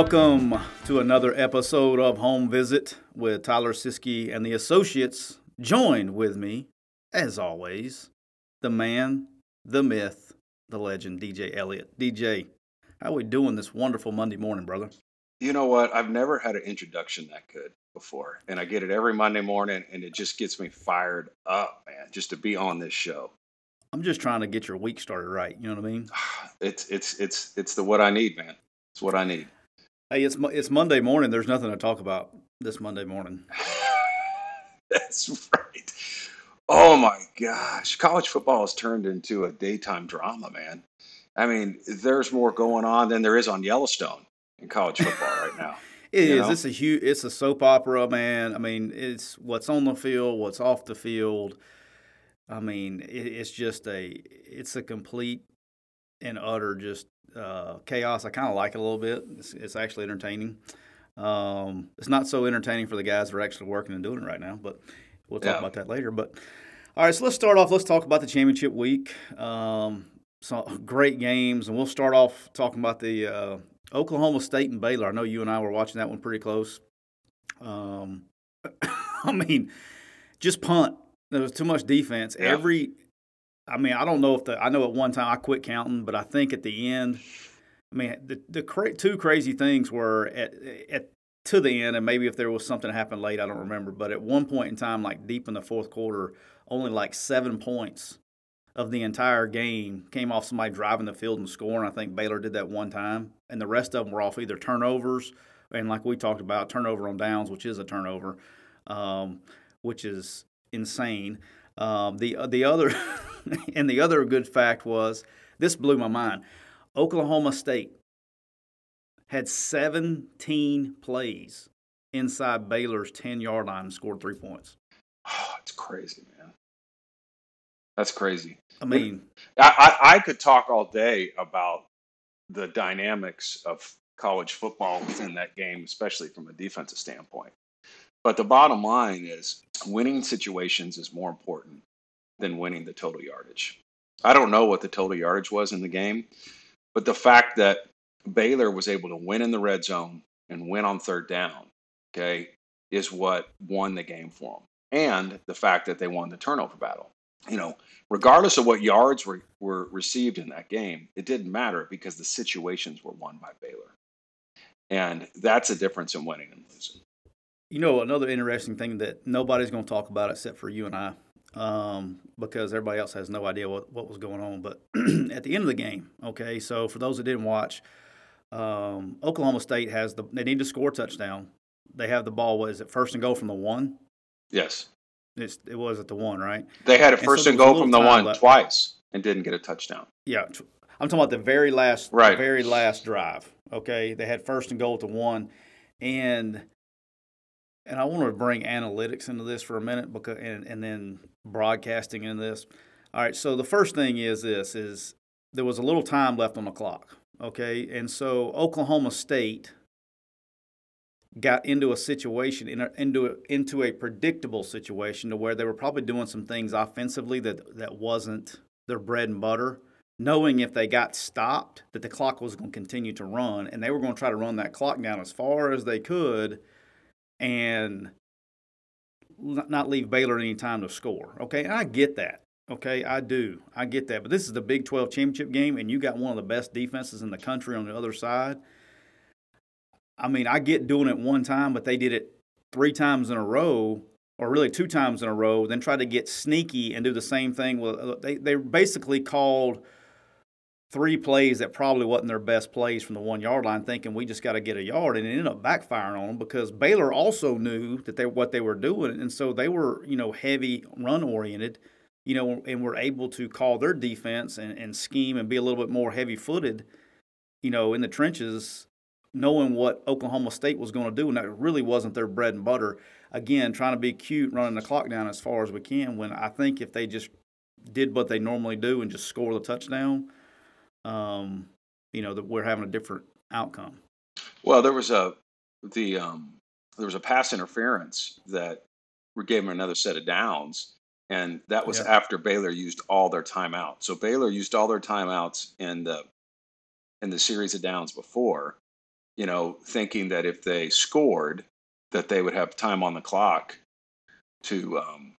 Welcome to another episode of Home Visit with Tyler Siskey and the Associates. Joined with me, as always, the man, the myth, the legend, DJ Elliott. DJ, how are we doing this wonderful Monday morning, brother? You know what? I've never had an introduction that good before, and I get it every Monday morning, and it just gets me fired up, man, just to be on this show. I'm just trying to get your week started right. You know what I mean? It's it's it's it's the what I need, man. It's what I need. Hey, it's it's Monday morning. There's nothing to talk about this Monday morning. That's right. Oh my gosh, college football has turned into a daytime drama, man. I mean, there's more going on than there is on Yellowstone in college football right now. It is. Know? It's a huge. It's a soap opera, man. I mean, it's what's on the field, what's off the field. I mean, it, it's just a. It's a complete and utter just uh, chaos. I kind of like it a little bit. It's, it's actually entertaining. Um, it's not so entertaining for the guys that are actually working and doing it right now, but we'll talk yeah. about that later. But all right, so let's start off. Let's talk about the championship week. Um, so great games, and we'll start off talking about the uh, Oklahoma State and Baylor. I know you and I were watching that one pretty close. Um, I mean, just punt. There was too much defense. Yeah. Every I mean, I don't know if the I know at one time I quit counting, but I think at the end, I mean, the the cra- two crazy things were at at to the end, and maybe if there was something happened late, I don't remember. But at one point in time, like deep in the fourth quarter, only like seven points of the entire game came off somebody driving the field and scoring. I think Baylor did that one time, and the rest of them were off either turnovers and like we talked about, turnover on downs, which is a turnover, um, which is insane. Um, the the other and the other good fact was this blew my mind. Oklahoma State had 17 plays inside Baylor's 10 yard line and scored three points. Oh, it's crazy, man. That's crazy. I mean, I, I, I could talk all day about the dynamics of college football within that game, especially from a defensive standpoint. But the bottom line is winning situations is more important than winning the total yardage. I don't know what the total yardage was in the game, but the fact that Baylor was able to win in the red zone and win on third down, okay, is what won the game for them. And the fact that they won the turnover battle. You know, regardless of what yards were, were received in that game, it didn't matter because the situations were won by Baylor. And that's a difference in winning and losing. You know, another interesting thing that nobody's going to talk about except for you and I um, because everybody else has no idea what, what was going on. But at the end of the game, okay, so for those that didn't watch, um, Oklahoma State has the they need to score a touchdown. They have the ball. Was it first and goal from the one? Yes. It's, it was at the one, right? They had a first and, so and goal from the one left. twice and didn't get a touchdown. Yeah, I'm talking about the very last, right. very last drive. Okay, they had first and goal to one, and and I want to bring analytics into this for a minute because and, and then broadcasting in this. All right, so the first thing is this is there was a little time left on the clock. Okay, and so Oklahoma State got into a situation into a, into a predictable situation to where they were probably doing some things offensively that that wasn't their bread and butter knowing if they got stopped that the clock was going to continue to run and they were going to try to run that clock down as far as they could and not leave Baylor any time to score. Okay, and I get that. Okay, I do. I get that. But this is the Big 12 championship game, and you got one of the best defenses in the country on the other side. I mean, I get doing it one time, but they did it three times in a row, or really two times in a row, then tried to get sneaky and do the same thing. Well, they, they basically called – three plays that probably wasn't their best plays from the one yard line, thinking we just got to get a yard, and it ended up backfiring on them because Baylor also knew that they what they were doing, and so they were you know heavy run oriented, you know, and were able to call their defense and, and scheme and be a little bit more heavy footed, you know, in the trenches. Knowing what Oklahoma State was going to do, and that really wasn't their bread and butter. Again, trying to be cute, running the clock down as far as we can. When I think if they just did what they normally do and just score the touchdown, um, you know, that we're having a different outcome. Well, there was a the um, there was a pass interference that we gave them another set of downs, and that was yeah. after Baylor used all their timeouts. So Baylor used all their timeouts in the in the series of downs before, you know, thinking that if they scored, that they would have time on the clock to um,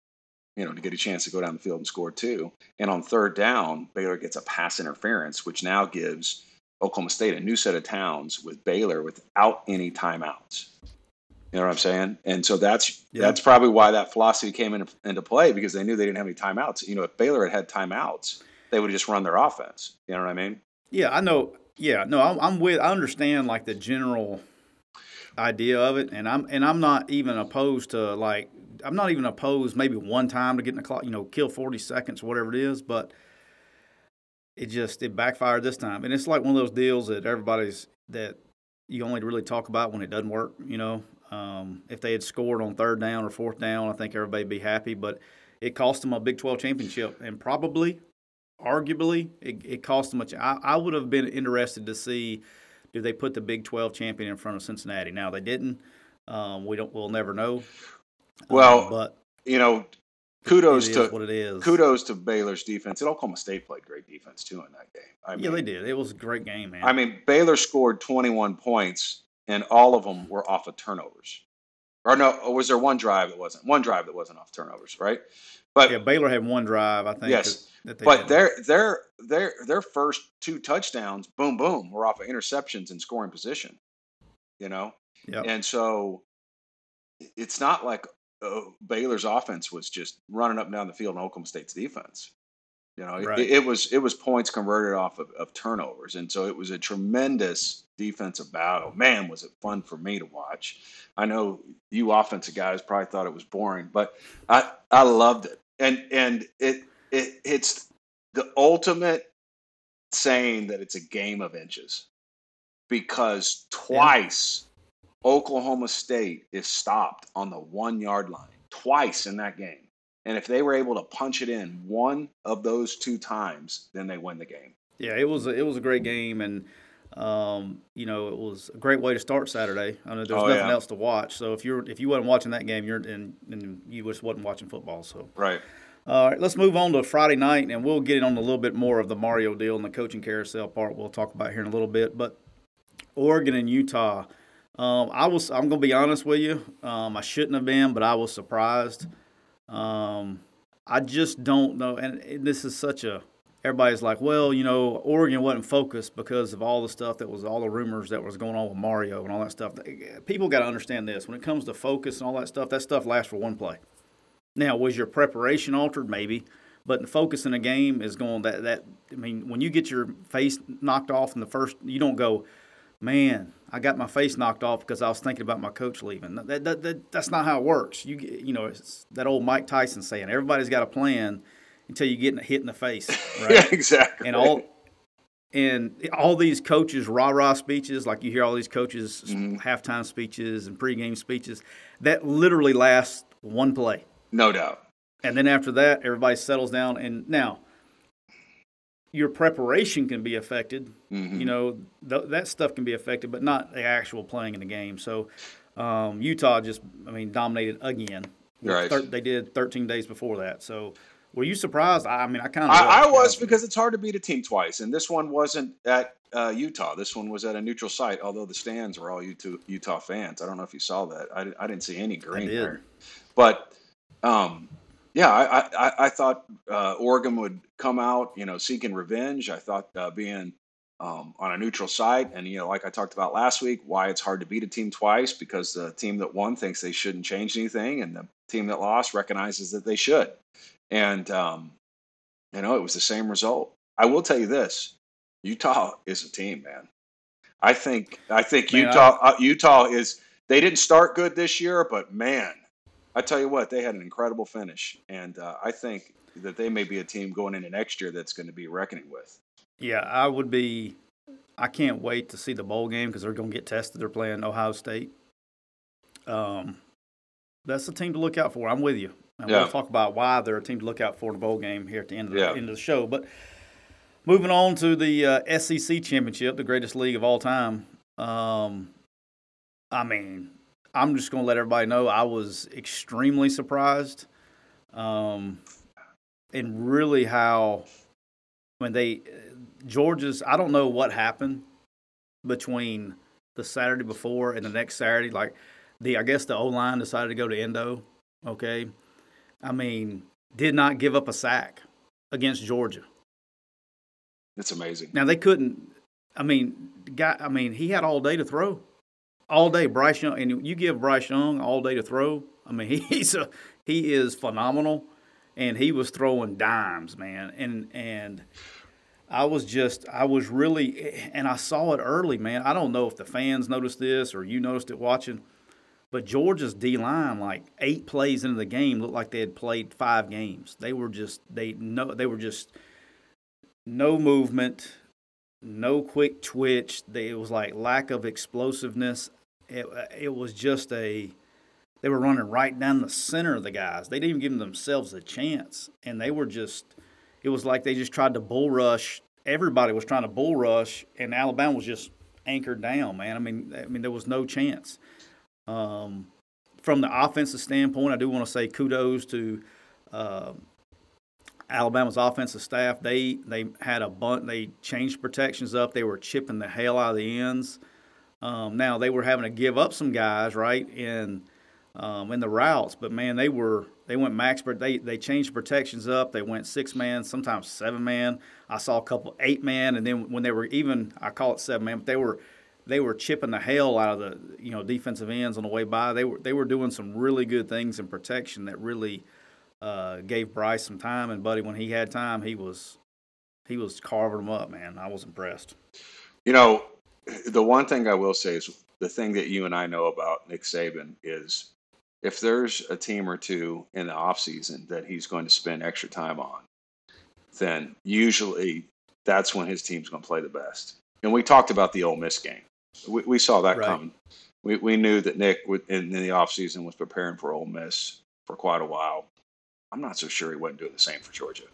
you know, to get a chance to go down the field and score two. And on third down, Baylor gets a pass interference, which now gives Oklahoma State a new set of towns with Baylor without any timeouts. You know what I'm saying? And so that's yeah. that's probably why that philosophy came into, into play because they knew they didn't have any timeouts. You know, if Baylor had had timeouts, they would have just run their offense. You know what I mean? Yeah, I know. Yeah, no, I'm, I'm with. I understand like the general idea of it, and I'm and I'm not even opposed to like I'm not even opposed maybe one time to get in the clock, you know, kill 40 seconds, whatever it is, but it just it backfired this time. And it's like one of those deals that everybody's that you only really talk about when it doesn't work, you know. Um, if they had scored on third down or fourth down, I think everybody'd be happy, but it cost them a Big 12 championship and probably arguably it, it cost them a championship. I would have been interested to see do they put the Big 12 champion in front of Cincinnati. Now they didn't. Um, we don't. We'll never know. Well, um, but you know, kudos to what it is. Kudos to Baylor's defense. And Oklahoma State played great defense too in that game. I yeah, they did. It was a great game, man. I mean, Baylor scored 21 points, and all of them were off of turnovers. Or no, was there one drive that wasn't one drive that wasn't off turnovers, right? But yeah, Baylor had one drive, I think. Yes, but their their their their first two touchdowns, boom, boom, were off of interceptions and scoring position. You know, yeah. And so it's not like uh, Baylor's offense was just running up and down the field in Oklahoma State's defense. You know, right. it, it, was it was points converted off of, of, turnovers, and so it was a tremendous defensive battle. Man, was it fun for me to watch. I know you offensive guys probably thought it was boring, but I I loved it, and and it it it's the ultimate saying that it's a game of inches because twice Oklahoma State is stopped on the one yard line twice in that game. And if they were able to punch it in one of those two times, then they win the game. Yeah, it was a, it was a great game, and um, you know it was a great way to start Saturday. I know there's oh, nothing yeah. else to watch, so if you're if you wasn't watching that game, you're and, and you just wasn't watching football. So right. All right, let's move on to Friday night, and we'll get in on a little bit more of the Mario deal and the coaching carousel part. We'll talk about here in a little bit, but Oregon and Utah. Um, I was. I'm gonna be honest with you. Um, I shouldn't have been, but I was surprised. Um, I just don't know, and, this is such a. Everybody's like, well, you know, Oregon wasn't focused because of all the stuff that was all the rumors that was going on with Mario and all that stuff. People got to understand this. When it comes to focus and all that stuff, that stuff lasts for one play. Now, was your preparation altered? Maybe, but the focus in a game is going that that. I mean, when you get your face knocked off in the first, you don't go, man, I got my face knocked off because I was thinking about my coach leaving. That, that, that, that's not how it works. You you know, it's that old Mike Tyson saying, everybody's got a plan until you get hit in the face. Right? yeah, exactly. And all and all these coaches rah rah speeches, like you hear all these coaches Mhm. halftime speeches and pregame speeches, that literally lasts one play. No doubt. And then after that, everybody settles down. And now, your preparation can be affected. Mhm. You know, th- that stuff can be affected, but not the actual playing in the game. So, um, Utah just, I mean, dominated again. Right. thir- they did 13 days before that. So, were you surprised? I, I mean, I kind of. I, I was because it's hard to beat a team twice, and this one wasn't at uh, Utah. This one was at a neutral site, although the stands were all Utah, Utah fans. I don't know if you saw that. I, I didn't see any green there, but um, yeah, I, I, I thought uh, Oregon would come out, you know, seeking revenge. I thought uh, being um, on a neutral site, and you know, like I talked about last week, why it's hard to beat a team twice because the team that won thinks they shouldn't change anything, and the team that lost recognizes that they should. And um, you know, it was the same result. I will tell you this: Utah is a team, man. I think I think Man, Utah uh, Utah is. They didn't start good this year, but man, I tell you what, they had an incredible finish, and uh, I think that they may be a team going into next year that's going to be reckoning with. Yeah, I would be. I can't wait to see the bowl game because they're going to get tested. They're playing Ohio State. Um, that's a team to look out for. I'm with you. And Yeah. We'll talk about why they're a team to look out for in the bowl game here at the end of the, Yeah. end of the show. But moving on to the uh, SEC championship, the greatest league of all time. Um, I mean, I'm just going to let everybody know I was extremely surprised, um, and really how when they Georgia's. I don't know what happened between the Saturday before and the next Saturday. Like the, I guess the O line decided to go to Endo. Okay, I mean, did not give up a sack against Georgia. It's amazing. Now they couldn't. I mean, guy. I mean, he had all day to throw, all day. Bryce Young, and you give Bryce Young all day to throw. I mean, he's a he is phenomenal, and he was throwing dimes, man. And and I was just I was really, and I saw it early, man. I don't know if the fans noticed this or you noticed it watching, but Georgia's D line, like eight plays into the game, looked like they had played five games. They were just they no they were just no movement, no quick twitch. It was like lack of explosiveness. It, it was just a. They were running right down the center of the guys. They didn't even give themselves a chance, and they were just. It was like they just tried to bull rush. Everybody was trying to bull rush, and Alabama was just anchored down. Man, I mean, I mean, there was no chance. Um, from the offensive standpoint, I do want to say kudos to uh, Alabama's offensive staff. They they had a bunt. They changed protections up. They were chipping the hell out of the ends. Um, now they were having to give up some guys right in um, in the routes, but man, they were they went max. They they changed protections up. They went six man, sometimes seven man. I saw a couple eight man, and then when they were even, I call it seven man, but they were they were chipping the hell out of the you know defensive ends on the way by. They were they were doing some really good things in protection that really uh, gave Bryce some time. And Buddy, when he had time, he was he was carving them up. Man, I was impressed. You know, the one thing I will say is the thing that you and I know about Nick Saban is if there's a team or two in the offseason that he's going to spend extra time on, then usually that's when his team's going to play the best. And we talked about the Ole Miss game. We, we saw that Right. coming. We, we knew that Nick would, in, in the offseason was preparing for Ole Miss for quite a while. I'm not so sure he wasn't doing the same for Georgia.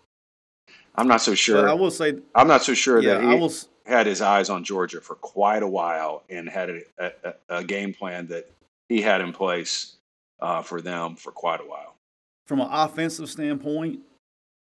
I'm not so sure. I will say, I'm not so sure yeah, that he I was. Had his eyes on Georgia for quite a while and had a, a, a game plan that he had in place uh, for them for quite a while. from an offensive standpoint,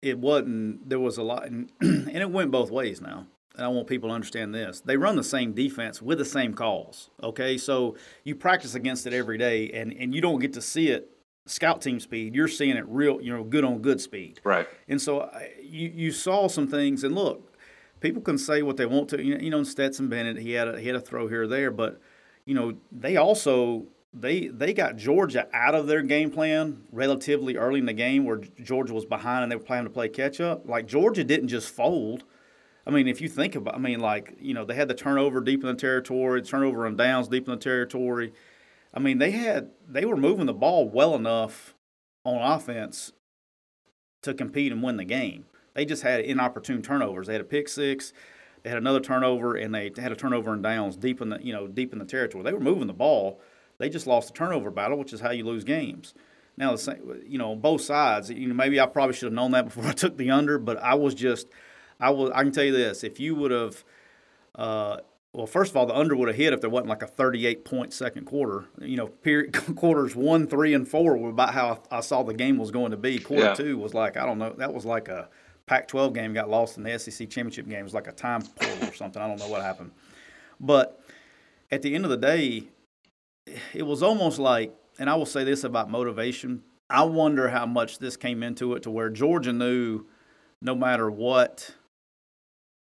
it wasn't. There was a lot, and, and it went both ways. Now, and I want people to understand this: they run the same defense with the same calls. Okay, so you practice against it every day, and and you don't get to see it scout team speed. You're seeing it real, you know, good on good speed. Right. And so I- you you saw some things, and look, people can say what they want to. You know, you know Stetson Bennett, he had a, he had a throw here or there, but you know they also they they got Georgia out of their game plan relatively early in the game, where Georgia was behind and they were planning to play catch up. Like Georgia didn't just fold. I mean, if you think about, I mean, like you know, they had the turnover deep in the territory, turnover on downs deep in the territory. I mean, they had they were moving the ball well enough on offense to compete and win the game. They just had inopportune turnovers. They had a pick six. They had another turnover, and they had a turnover in downs deep in the you know deep in the territory. They were moving the ball. They just lost the turnover battle, which is how you lose games. Now, the same, you know, both sides. You know, maybe I probably should have known that before I took the under, but I was just, I was. I can tell you this: if you would have, uh, well, first of all, the under would have hit if there wasn't like a 38 point second quarter. You know, period quarters one, three, and four were about how I, I saw the game was going to be. Quarter yeah. two was like I don't know. That was like a Pac-12 game got lost in the SEC championship game. It was like a time portal or something. I don't know what happened, but at the end of the day, it was almost like and I will say this about motivation. I wonder how much this came into it to where Georgia knew no matter what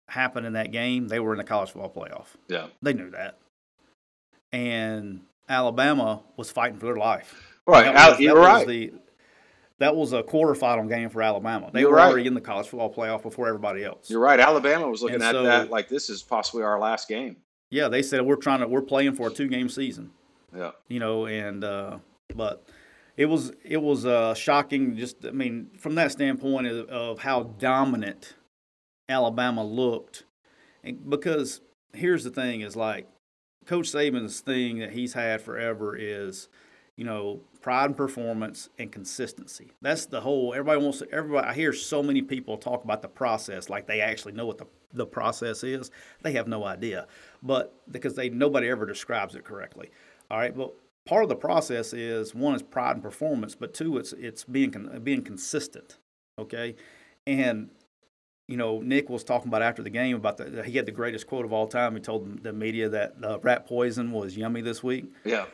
happened in that game, they were in the college football playoff. Yeah. They knew that. And Alabama was fighting for their life. Right. That was, You're right. The, that was a quarterfinal game for Alabama. They You're were right. already in the college football playoff before everybody else. You're right. Alabama was looking and at so, that like this is possibly our last game. Yeah, they said we're trying to we're playing for a two game season. Yeah. You know, and uh, but it was it was uh, shocking. Just I mean, from that standpoint of, of how dominant Alabama looked, and because here's the thing: is like Coach Saban's thing that he's had forever is, you know, pride and performance and consistency. That's the whole. Everybody wants to. Everybody. I hear so many people talk about the process like they actually know what the the process is. They have no idea, but because they nobody ever describes it correctly. All right, but part of the process is one is pride and performance, but two, it's it's being being consistent. Okay, and you know Nick was talking about after the game about the he had the greatest quote of all time. He told the media that the rat poison was yummy this week. Yeah.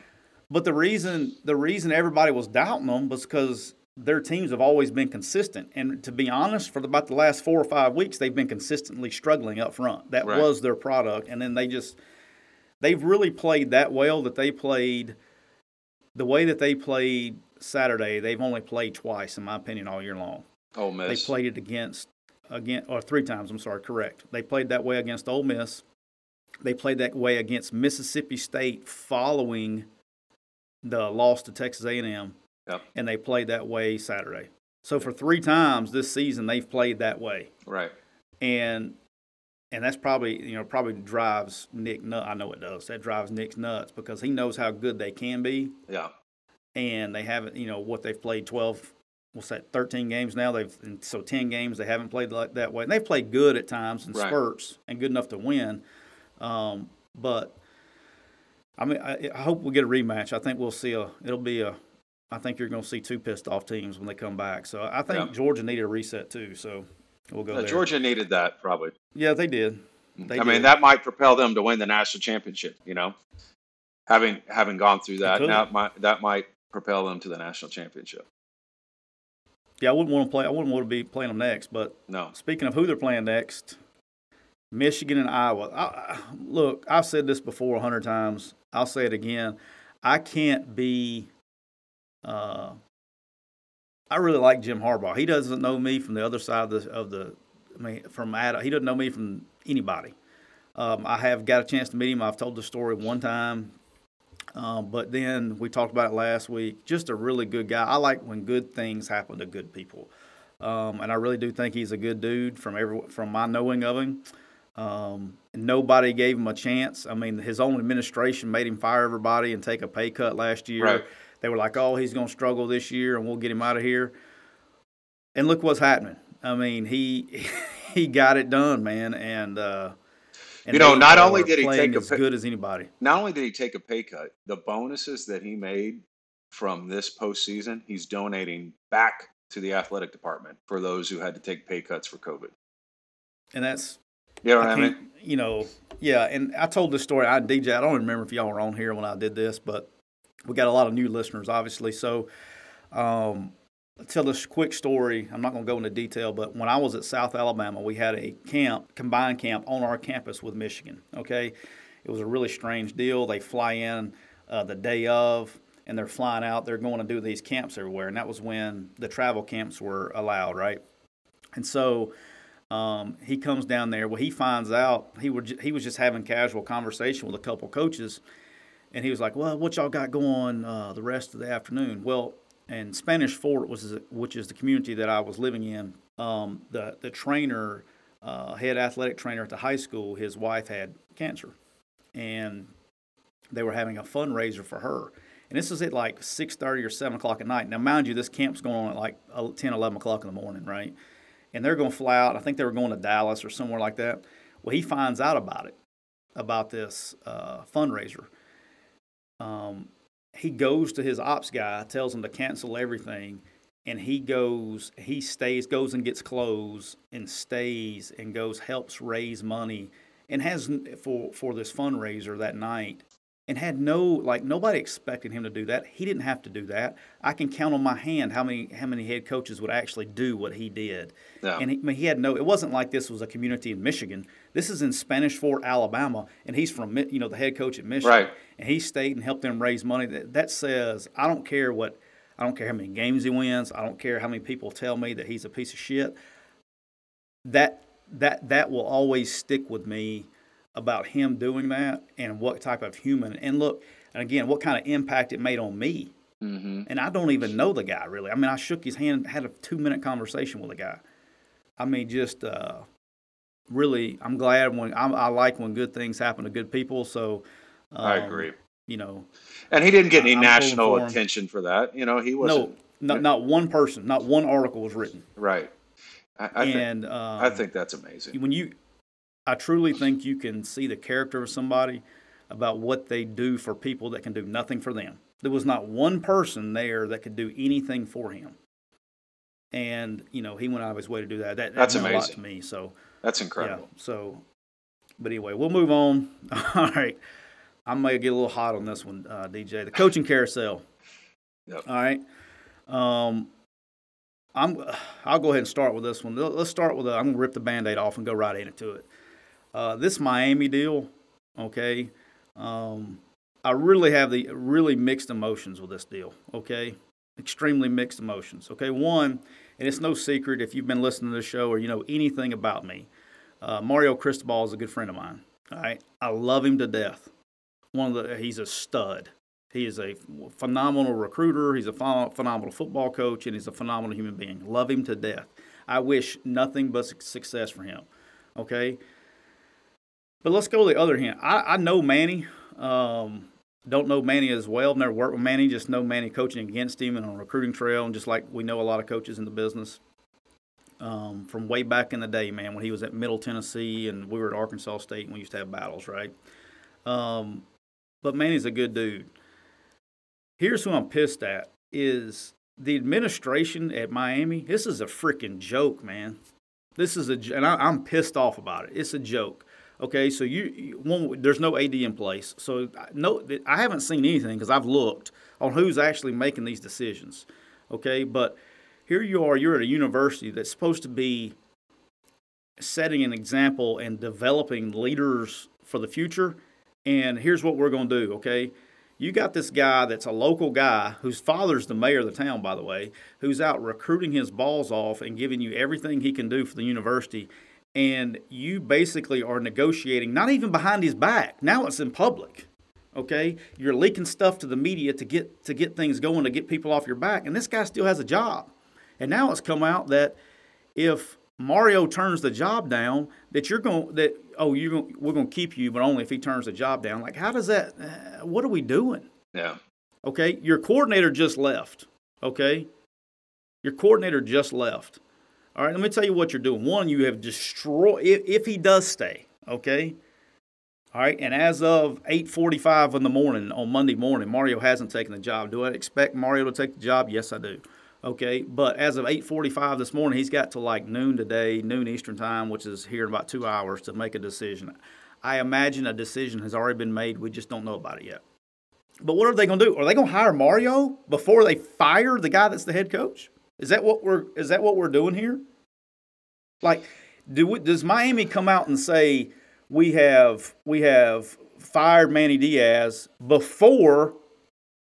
But the reason the reason everybody was doubting them was because their teams have always been consistent. And to be honest, for about the last four or five weeks, they've been consistently struggling up front. That right. was their product, and then they just they've really played that well that they played the way that they played Saturday. They've only played twice, in my opinion, all year long. Ole Miss. They played it against again or three times. I'm sorry, correct. They played that way against Ole Miss. They played that way against Mississippi State following the loss to Texas A&M, yep. and they played that way Saturday. So for three times this season, they've played that way. Right. And and that's probably you know probably drives Nick nuts. I know it does. That drives Nick's nuts because he knows how good they can be. Yeah. And they haven't, you know, what they've played twelve, what's that, thirteen games now. They've so ten games they haven't played like that way. And they've played good at times and right. spurts and good enough to win. Um, but I mean, I, I hope we get a rematch. I think we'll see a. It'll be a. I think you're going to see two pissed off teams when they come back. So I think yeah. Georgia needed a reset too. So We'll go. Georgia needed that probably. Yeah, they did. Mm. They I did. mean, that might propel them to win the national championship. You know, having having gone through that, that might that might propel them to the national championship. Yeah, I wouldn't want to play. I wouldn't want to be playing them next. But no. Speaking of who they're playing next, Michigan and Iowa. I, I, look, I've said this before a hundred times. I'll say it again. I can't be uh, I really like Jim Harbaugh. He doesn't know me from the other side of the of the. I mean, from Adam, he doesn't know me from anybody. Um, I have got a chance to meet him. I've told the story one time, um, but then we talked about it last week. Just a really good guy. I like when good things happen to good people, um, and I really do think he's a good dude from every from my knowing of him. Um, nobody gave him a chance. I mean, his own administration made him fire everybody and take a pay cut last year. Right. They were like, "Oh, he's going to struggle this year, and we'll get him out of here." And look what's happening. I mean, he he got it done, man, and. Uh, and you know, not only did he take as pay, good as anybody. Not only did he take a pay cut, the bonuses that he made from this postseason, he's donating back to the athletic department for those who had to take pay cuts for COVID. And that's you know what I, I mean? You know, yeah. And I told this story. I DJ. I don't remember if y'all were on here when I did this, but we got a lot of new listeners, obviously. So, um, I'll tell this quick story. I'm not going to go into detail, but when I was at South Alabama, we had a camp, combined camp on our campus with Michigan. Okay, it was a really strange deal. They fly in uh, the day of, and they're flying out. They're going to do these camps everywhere, and that was when the travel camps were allowed, right? And so. Um, he comes down there. Well, he finds out he was he was just having casual conversation with a couple coaches, and he was like, "Well, what y'all got going uh, the rest of the afternoon?" Well, and Spanish Fort was which is the community that I was living in. Um, the the trainer uh, head athletic trainer at the high school, his wife had cancer, and they were having a fundraiser for her. And this is at like 6:30 or 7 o'clock at night. Now, mind you, this camp's going on at like 10, 11 o'clock in the morning, right? And they're going to fly out. I think they were going to Dallas or somewhere like that. Well, he finds out about it, about this uh, fundraiser. Um, he goes to his ops guy, tells him to cancel everything, and he goes, he stays, goes and gets clothes, and stays and goes, helps raise money, and has for for this fundraiser that night and had no like nobody expected him to do that. He didn't have to do that. I can count on my hand how many how many head coaches would actually do what he did. Yeah. And he, I mean, he had no. It wasn't like this was a community in Michigan. This is in Spanish Fort, Alabama, and he's from you know the head coach at Michigan. Right. And he stayed and helped them raise money. That, that says I don't care what. I don't care how many games he wins. I don't care how many people tell me that he's a piece of shit. That that that will always stick with me about him doing that and what type of human and look and again what kind of impact it made on me. Mm-hmm. and i don't even know the guy really. I mean i shook his hand had a two minute conversation with the guy. I mean just uh, really i'm glad when I'm, i like when good things happen to good people so um, i agree. you know and he didn't get any I'm national for attention for that. You know he was no not, not one person not one article was written. Right. I, I and think, um, I think that's amazing. When you I truly think you can see the character of somebody about what they do for people that can do nothing for them. There was not one person there that could do anything for him. And, you know, he went out of his way to do that. that That's amazing. a lot to me. So That's incredible. Yeah, so but anyway, we'll move on. All right. I may get a little hot on this one, uh, DJ. The coaching carousel. Yep. All right. Um, I'm. I'll go ahead and start with this one. Let's start with. i am I'm gonna rip the band-aid off and go right into it. Uh, this Miami deal, okay, um, I really have the really mixed emotions with this deal, okay? Extremely mixed emotions, okay? One, and it's no secret if you've been listening to the show or you know anything about me, uh, Mario Cristobal is a good friend of mine, all right? I love him to death. One of the, he's a stud. He is a phenomenal recruiter. He's a phenomenal football coach, and he's a phenomenal human being. Love him to death. I wish nothing but success for him. Okay, but let's go to the other hand. I, I know Manny. Um, don't know Manny as well. Never worked with Manny. Just know Manny coaching against him and on recruiting trail, and just like we know a lot of coaches in the business um, from way back in the day, man, when he was at Middle Tennessee and we were at Arkansas State and we used to have battles, right? Um, but Manny's a good dude. Here's who I'm pissed at: is the administration at Miami. This is a freaking joke, man. This is a, and I, I'm pissed off about it. It's a joke. Okay, so you one there's no AD in place, so no, I haven't seen anything because I've looked on who's actually making these decisions. Okay, but here you are, you're at a university that's supposed to be setting an example and developing leaders for the future. And here's what we're going to do. Okay, you got this guy that's a local guy whose father's the mayor of the town, by the way, who's out recruiting his balls off and giving you everything he can do for the university and you basically are negotiating not even behind his back. Now it's in public okay? You're leaking stuff to the media to get to get things going to get people off your back and this guy still has a job. And now it's come out that if mario turns the job down that you're going that oh you're going we're going to keep you but only if he turns the job down. Like how does that uh, what are we doing? Yeah. Okay? Your coordinator just left okay? Your coordinator just left all right, let me tell you what you're doing. One, you have destroyed if, if he does stay, okay? All right, and as of 8:45 in the morning on Monday morning, Mario hasn't taken the job. Do I expect Mario to take the job? Yes, I do. Okay, but as of 8:45 this morning, he's got to like noon today, noon Eastern time, which is here in about two hours, to make a decision. I imagine a decision has already been made. We just don't know about it yet. But what are they going to do? Are they going to hire Mario before they fire the guy that's the head coach? Is that what we're is that what we're doing here? Like, do we, does Miami come out and say we have we have fired Manny Diaz before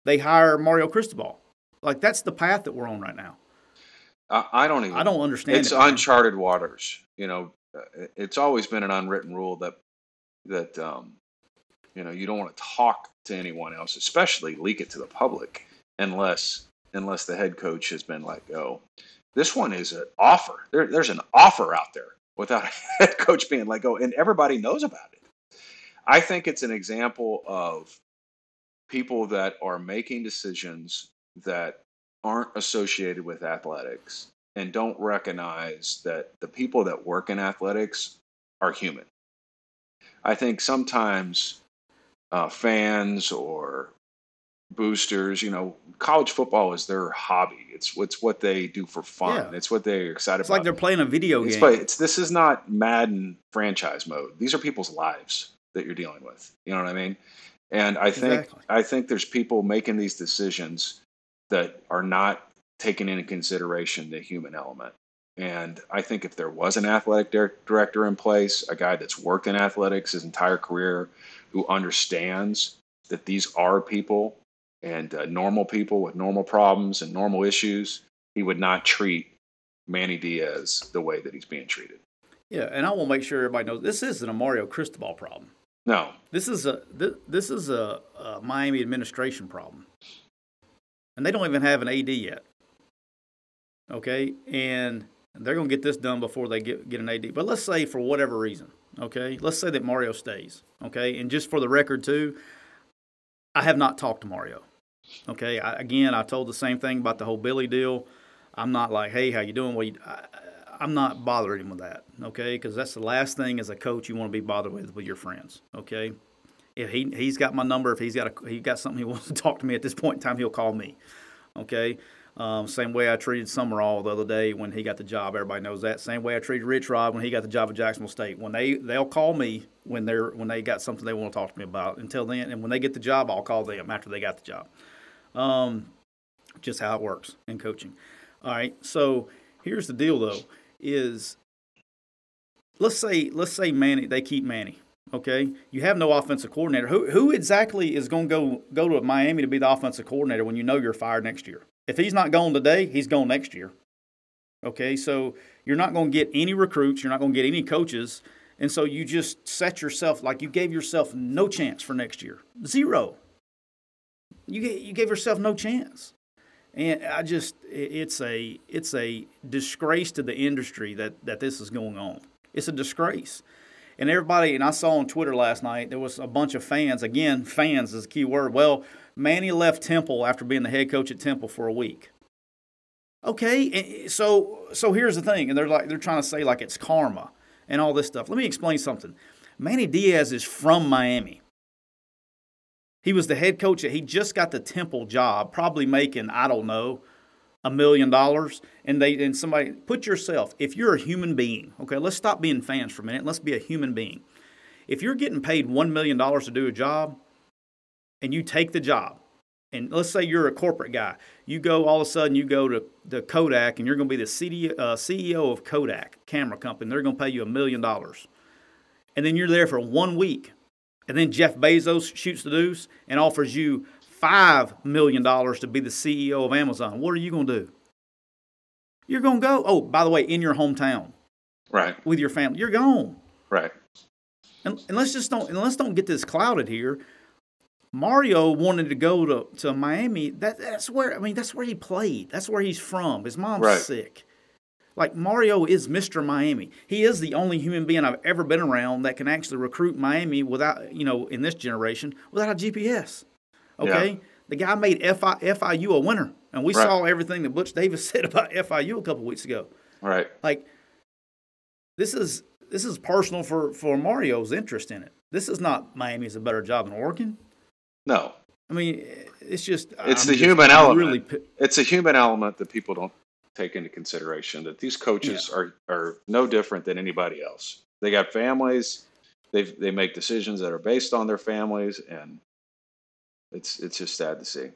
they hire Mario Cristobal? Like that's the path that we're on right now. I don't even. I don't understand. It's it, uncharted waters. You know, it's always been an unwritten rule that that um, you know you don't want to talk to anyone else, especially leak it to the public, unless unless the head coach has been let go. this one is an offer. There, there's an offer out there. without a head coach being let go, and everybody knows about it. I think it's an example of people that are making decisions that aren't associated with athletics and don't recognize that the people that work in athletics are human. I think sometimes uh, fans or boosters, you know, college football is their hobby. It's it's what they do for fun. Yeah. It's what they're excited It's about. like they're playing a video It's, game. it's this is not Madden franchise mode. These are people's lives that you're dealing with. You know what I mean? And I think Exactly. I think there's people making these decisions that are not taking into consideration the human element. And I think if there was an athletic dir- director in place, a guy that's worked in athletics his entire career, who understands that these are people and uh, normal people with normal problems and normal issues, he would not treat Manny Diaz the way that he's being treated. yeah, and I will make sure everybody knows this isn't a Mario Cristobal problem. No, This is a thi- this is a, a Miami administration problem, and they don't even have an AD yet. Okay, and they're going to get this done before they get get an AD. But let's say for whatever reason, okay, let's say that Mario stays. Okay, and just for the record too, I have not talked to Mario. Okay, I, again, I told the same thing about the whole Billy deal. I'm not like, hey, how you doing? Well, you, I, I'm not bothering him with that. Okay, because that's the last thing as a coach you want to be bothered with with your friends. Okay, if he he's got my number, if he's got a, he got something he wants to talk to me at this point in time, he'll call me. Okay. Um, same way I treated Sumrall the other day when he got the job. Everybody knows that. Same way I treated Rich Rod when he got the job at Jacksonville State. When they they'll call me when they're when they got something they want to talk to me about. Until then, and when they get the job, I'll call them after they got the job. Um, just how it works in coaching. All right. So here's the deal, though: is let's say let's say Manny they keep Manny. Okay, you have no offensive coordinator. Who who exactly is going to go go to Miami to be the offensive coordinator when you know you're fired next year? If he's not gone today, he's gone next year. Okay, so you're not going to get any recruits. You're not going to get any coaches, and so you just set yourself like you gave yourself no chance for next year. Zero. You you gave yourself no chance. And I just it's a it's a disgrace to the industry that that this is going on. It's a disgrace. And everybody and I saw on Twitter last night there was a bunch of fans. Again, fans is a key word. Well, Manny left Temple after being the head coach at Temple for a week. Okay, so so here's the thing, and they're like they're trying to say like it's karma and all this stuff. Let me explain something. Manny Diaz is from Miami. He was the head coach. He just got the Temple job, probably making I don't know a million dollars. And they and somebody put yourself. If you're a human being, okay, let's stop being fans for a minute. Let's be a human being. If you're getting paid one million dollars to do a job, and you take the job, and let's say you're a corporate guy, you go all of a sudden you go to the Kodak, and you're going to be the CD, uh, CEO of Kodak camera company. They're going to pay you a million dollars, and then you're there for one week, and then Jeff Bezos shoots the deuce and offers you five million dollars to be the CEO of Amazon. What are you going to do? You're going to go. Oh, by the way, in your hometown right, with your family, you're gone. right, And, and let's just don't and let's don't get this clouded here. Mario wanted to go to, to Miami. That that's where I mean that's where he played. That's where he's from. His mom's Right. sick. Like Mario is Mr. Miami. He is the only human being I've ever been around that can actually recruit Miami without you know in this generation without a GPS. Okay, Yeah. the guy made FI, FIU a winner, and we Right. saw everything that Butch Davis said about FIU a couple weeks ago right. like this is this is personal for for Mario's interest in it. This is not Miami's a better job than Oregon. No, I mean, it's just it's I'm the just human element. Really, it's a human element that people don't take into consideration. That these coaches are are no different than anybody else. They got families. They they make decisions that are based on their families, and it's it's just sad to see.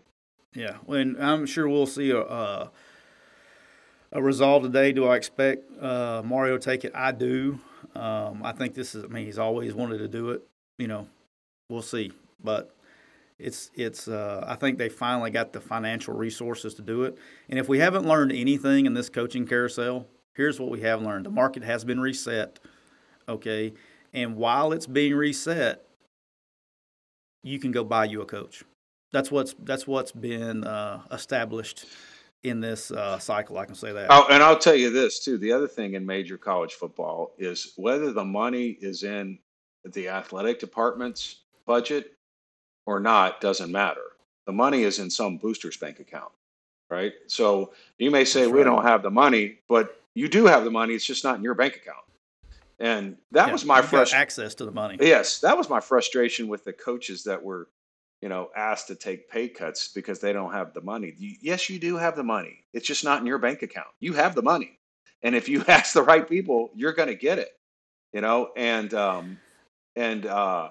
yeah. When I'm sure we'll see a a, a resolve today. Do I expect uh, Mario to take it? I do. Um, I think this is. I mean, he's always wanted to do it. You know, we'll see, but. It's it's. Uh, I think they finally got the financial resources to do it. And if we haven't learned anything in this coaching carousel, here's what we have learned: the market has been reset. Okay, and while it's being reset, you can go buy you a coach. That's what's that's what's been uh, established in this uh, cycle. I can say that. Oh, and I'll tell you this too. The other thing in major college football is whether the money is in the athletic department's budget or not doesn't matter. The money is in some booster's bank account, right? So you may say That's we right. don't have the money, but you do have the money. It's just not in your bank account. And that Yeah, was my frustration. access to the money. Yes, that was my frustration with the coaches that were, you know, asked to take pay cuts because they don't have the money. You, yes, you do have the money. It's just not in your bank account. You have the money, and if you ask the right people, you're going to get it. You know, and um, and uh,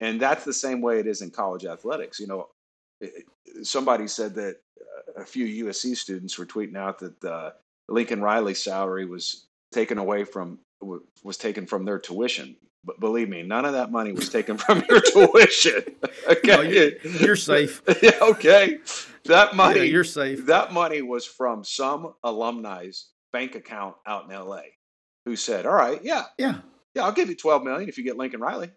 and that's the same way it is in college athletics. You know, it- somebody said that uh, a few USC students were tweeting out that uh, Lincoln Riley's salary was taken away from was taken from their tuition. But believe me, none of that money was taken from your tuition. okay, No, you're, you're safe. okay, that money Yeah, you're safe. that money was from some alumni's bank account out in LA who said, "All right, yeah, Yeah, yeah, I'll give you 12 million if you get Lincoln Riley."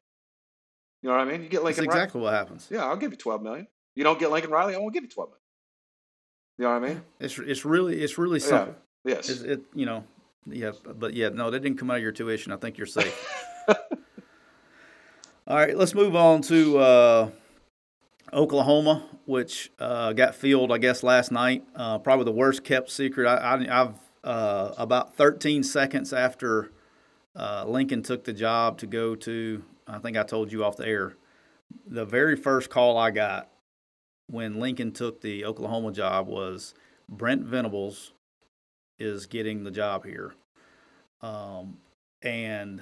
You know what I mean? You get that's Lincoln Riley. exactly what happens. Yeah, I'll give you 12 million. You don't get Lincoln Riley, I won't give you 12 million. You know what I mean? It's it's really it's really Yeah. simple. Yes. It's, it you know, yeah, but yeah, no, that didn't come out of your tuition. I think you're safe. All right, let's move on to uh, Oklahoma, which uh, got filled, I guess, last night. Uh, probably the worst kept secret. I, I, I've uh, about 13 seconds after uh, Lincoln took the job to go to. I think I told you off the air. The very first call I got when Lincoln took the Oklahoma job was Brent Venables is getting the job here, um, and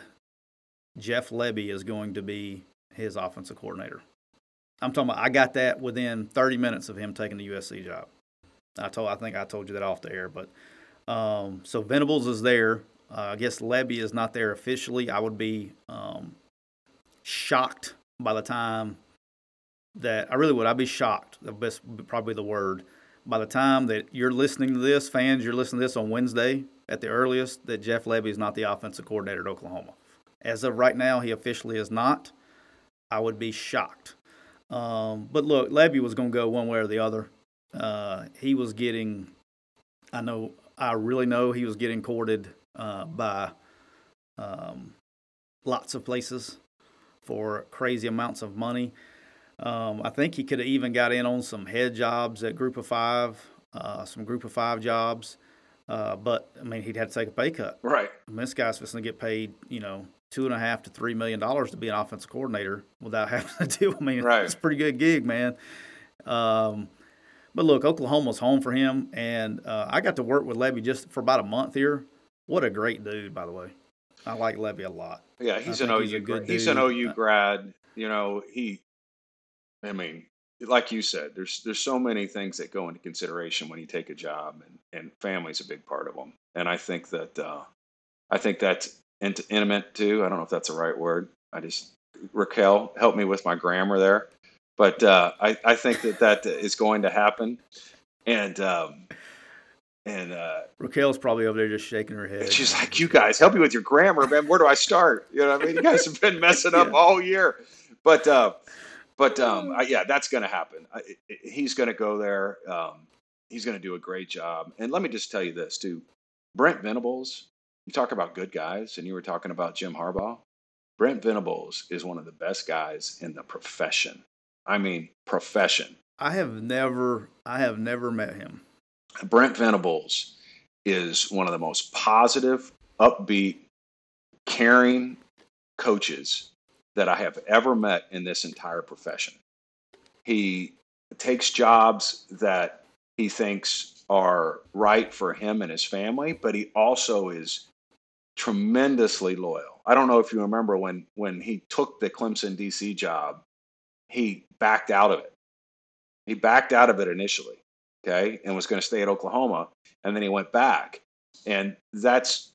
Jeff Lebby is going to be his offensive coordinator. I'm talking about. I got that within 30 minutes of him taking the USC job. I told. I think I told you that off the air, but um, so Venables is there. Uh, I guess Lebby is not there officially. I would be um, shocked by the time that I really would. I'd be shocked. The best, probably the word. By the time that you're listening to this, fans, you're listening to this on Wednesday at the earliest, that Jeff Lebby is not the offensive coordinator at Oklahoma. As of right now, he officially is not. I would be shocked. Um, but look, Lebby was going to go one way or the other. Uh, he was getting, I know, I really know he was getting courted uh, by um, lots of places for crazy amounts of money. Um, I think he could have even got in on some head jobs at Group of Five, uh, some Group of Five jobs. Uh, but I mean, he'd have to take a pay cut. right. I mean, this guy's supposed to get paid, you know, two and a half to three million dollars to be an offensive coordinator without having to do. I mean, Right. it's a pretty good gig, man. Um, but look, Oklahoma's home for him, and uh, I got to work with Lebby just for about a month here. What a great dude, by the way. I like Lebby a lot. Yeah, he's an OU. he's a good gra- he's an. OU Uh, grad. You know, he. I mean, like you said, there's there's so many things that go into consideration when you take a job, and and family's a big part of them. And I think that uh, I think that's int- intimate too. I don't know if that's the right word. I just Raquel help me with my grammar there, but uh, I I think that that is going to happen, and um, and uh, Raquel's probably over there just shaking her head. and she's like, "You guys, help me with your grammar, man. Where do I start? You know what I mean? You guys have been messing up Yeah. all year." But, uh, but um, I, yeah, that's going to happen. I, I- he's going to go there. Um, he's going to do a great job. And let me just tell you this too: Brent Venables. You talk about good guys, and you were talking about Jim Harbaugh. Brent Venables is one of the best guys in the profession. I mean, profession. I have never, I have never met him. Brent Venables is one of the most positive, upbeat, caring coaches that I have ever met in this entire profession. He takes jobs that he thinks are right for him and his family, but he also is tremendously loyal. I don't know if you remember when when he took the Clemson DC job, he backed out of it. He backed out of it initially okay, and was going to stay at Oklahoma, and then he went back, and that's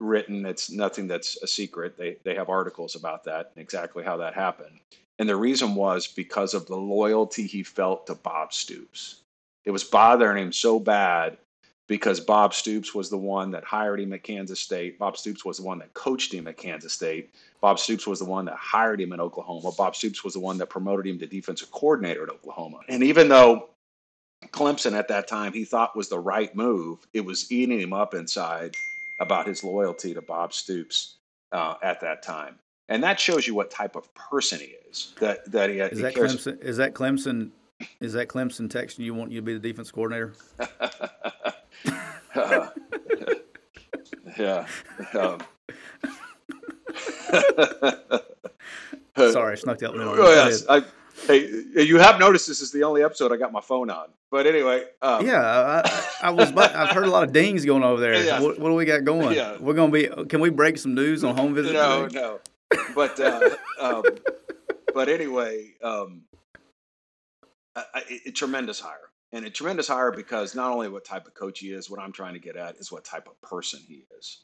written. It's nothing that's a secret. They they have articles about that and exactly how that happened. And the reason was because of the loyalty he felt to Bob Stoops. It was bothering him so bad because Bob Stoops was the one that hired him at Kansas State. Bob Stoops was the one that coached him at Kansas State. Bob Stoops was the one that hired him in Oklahoma. Bob Stoops was the one that promoted him to defensive coordinator at Oklahoma. And even though Clemson at that time he thought was the right move. It was eating him up inside about his loyalty to Bob Stoops uh, at that time, and that shows you what type of person he is. That that he, is he that cares. Clemson? Is that Clemson? Is that Clemson texting you want you to be the defense coordinator? Uh, yeah. Um, Sorry, I snuck that one. Oh, yes. I, hey, you have noticed this is the only episode I got my phone on. But anyway. Um, yeah, I, I was. I've heard a lot of dings going over there. Yeah. What, what do we got going? Yeah. We're gonna be. Can we break some news on home visit? No, today? no. But uh, um, but anyway, um, I, I, it, tremendous hire, and a tremendous hire because not only what type of coach he is, what I'm trying to get at is what type of person he is.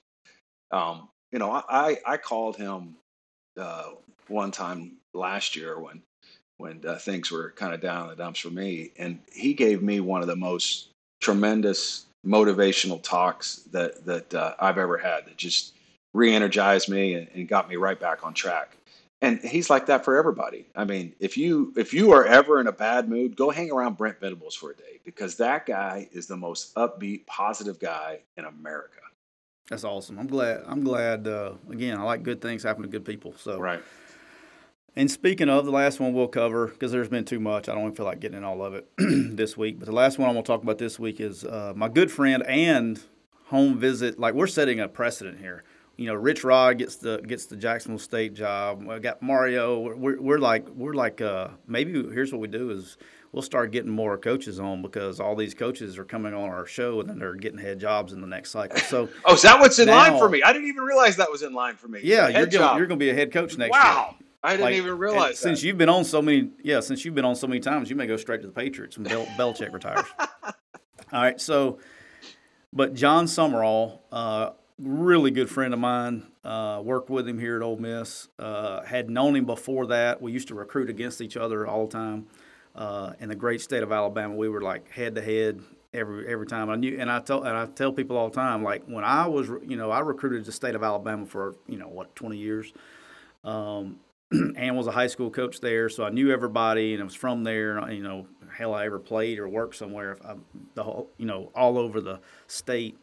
Um, you know, I I called him uh, one time last year when when uh, things were kind of down in the dumps for me, and he gave me one of the most tremendous motivational talks that that uh, I've ever had. That just re-energized me and, and got me right back on track. And he's like that for everybody. I mean, if you if you are ever in a bad mood, go hang around Brent Venables for a day because that guy is the most upbeat, positive guy in America. That's awesome. I'm glad. I'm glad. Uh, again, I like good things happen to good people. So Right. And speaking of the last one, we'll cover because there's been too much. I don't even feel like getting in all of it this week. But the last one I'm going to talk about this week is uh, my good friend and home visit. Like we're setting a precedent here. You know, Rich Rod gets the gets the Jacksonville State job. We got Mario. We're, we're, we're like we're like uh, maybe here's what we do is we'll start getting more coaches on because all these coaches are coming on our show and then they're getting head jobs in the next cycle. So Oh, is that what's in line for me? I didn't even realize that was in line for me. yeah, Head you're job. going, you're going to be a head coach next year. I didn't Like, even realize Since that. you've been on so many, yeah, since you've been on so many times, you may go straight to the Patriots when Bel- Belichick retires. All right, so, but Jon Sumrall, uh, really good friend of mine, uh, worked with him here at Ole Miss. Uh, had known him before that. We used to recruit against each other all the time. Uh, in the great state of Alabama, we were like head to head every every time. I knew, and I tell and I tell people all the time, like when I was, you know, I recruited the state of Alabama for you know what twenty years. Um, and was a high school coach there, so I knew everybody, and I was from there. And, you know, hell, I ever played or worked somewhere, I, the whole, you know, all over the state.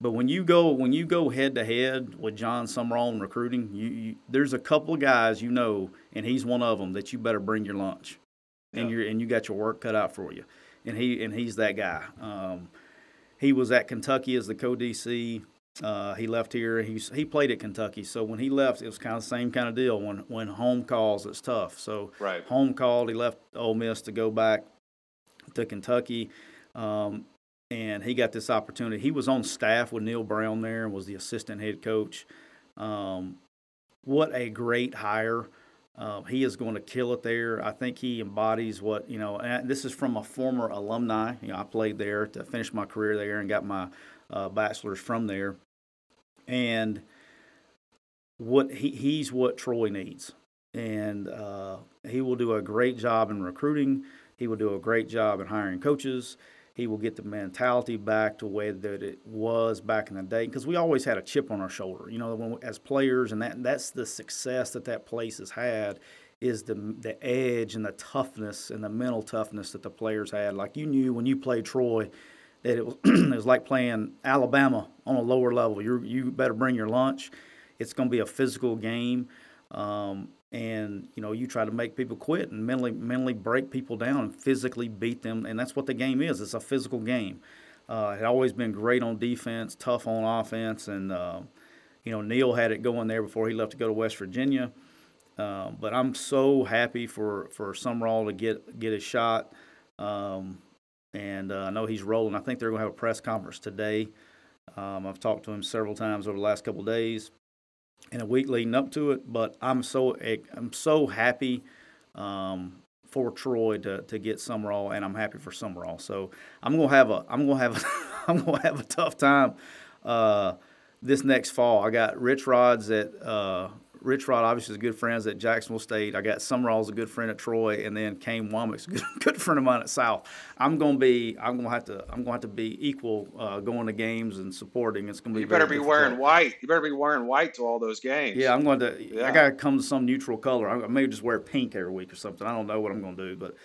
But when you go when you go head to head with Jon Sumrall in recruiting, you, you there's a couple of guys you know, and he's one of them that you better bring your lunch, and Yeah. you and you got your work cut out for you, and he and he's that guy. Um, he was at Kentucky as the co DC. Uh, he left here. He's he played at Kentucky, so when he left, it was kind of the same kind of deal. When when home calls, it's tough. So Right. home called. He left Ole Miss to go back to Kentucky, um, and he got this opportunity. He was on staff with Neal Brown there and was the assistant head coach. Um, what a great hire! Uh, he is going to kill it there. I think he embodies what you know. And this is from a former alumni. You know, I played there to finish my career there and got my uh, bachelor's from there. And what he, he's what Troy needs, and uh, he will do a great job in recruiting. He will do a great job in hiring coaches. He will get the mentality back to where that it was back in the day because we always had a chip on our shoulder, you know, when, as players, and that that's the success that that place has had is the the edge and the toughness and the mental toughness that the players had. Like you knew when you played Troy that it was it was like playing Alabama on a lower level. You you better bring your lunch. It's going to be a physical game, um, and you know you try to make people quit and mentally mentally break people down and physically beat them. And that's what the game is. It's a physical game. Uh, it always been great on defense, tough on offense, and uh, you know Neal had it going there before he left to go to West Virginia. Uh, but I'm so happy for for Sumrall to get get his shot. Um, and uh, I know he's rolling. I think they're going to have a press conference today. Um, I've talked to him several times over the last couple days, and a week leading up to it. But I'm so I'm so happy um, for Troy to, to get Sumrall, and I'm happy for Sumrall. So I'm gonna have a I'm gonna have a, I'm gonna have a tough time uh, this next fall. I got Rich Rods at uh, Rich Rod obviously is good friends at Jacksonville State. I got Sumrall's a good friend at Troy, and then Kane Wommack's a good, good friend of mine at South. I'm gonna be I'm gonna have to I'm gonna have to be equal uh, going to games and supporting. It's gonna be You better be difficult. wearing white. You better be wearing white to all those games. Yeah, I'm going to. Yeah. I got to come to some neutral color. I may just wear pink every week or something. I don't know what I'm going to do, but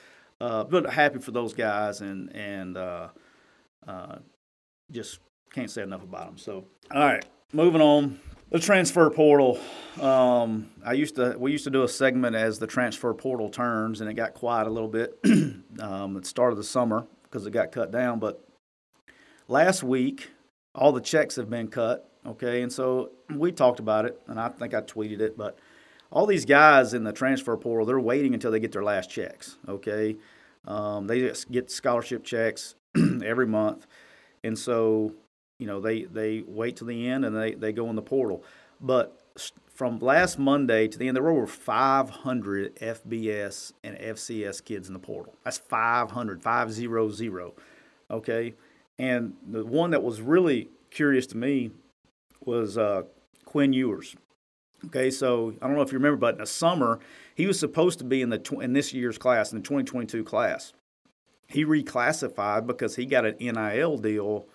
uh, but happy for those guys and and uh, uh, just can't say enough about them. So all right, moving on. The transfer portal. Um, I used to we used to do a segment as the transfer portal turns, and it got quiet a little bit um, at the start of the summer because it got cut down. But last week, all the checks have been cut. Okay, and so we talked about it, and I think I tweeted it, but all these guys in the transfer portal, they're waiting until they get their last checks. Okay, um, they get scholarship checks every month, and so you know they they wait till the end and they they go in the portal. But from last Monday to the end, there were over 500 FBS and FCS kids in the portal. That's 500, 500. Okay, and the one that was really curious to me was uh, Quinn Ewers. Okay, so I don't know if you remember, but in the summer he was supposed to be in the tw- in this year's class, in the 2022 class. He reclassified because he got an NIL deal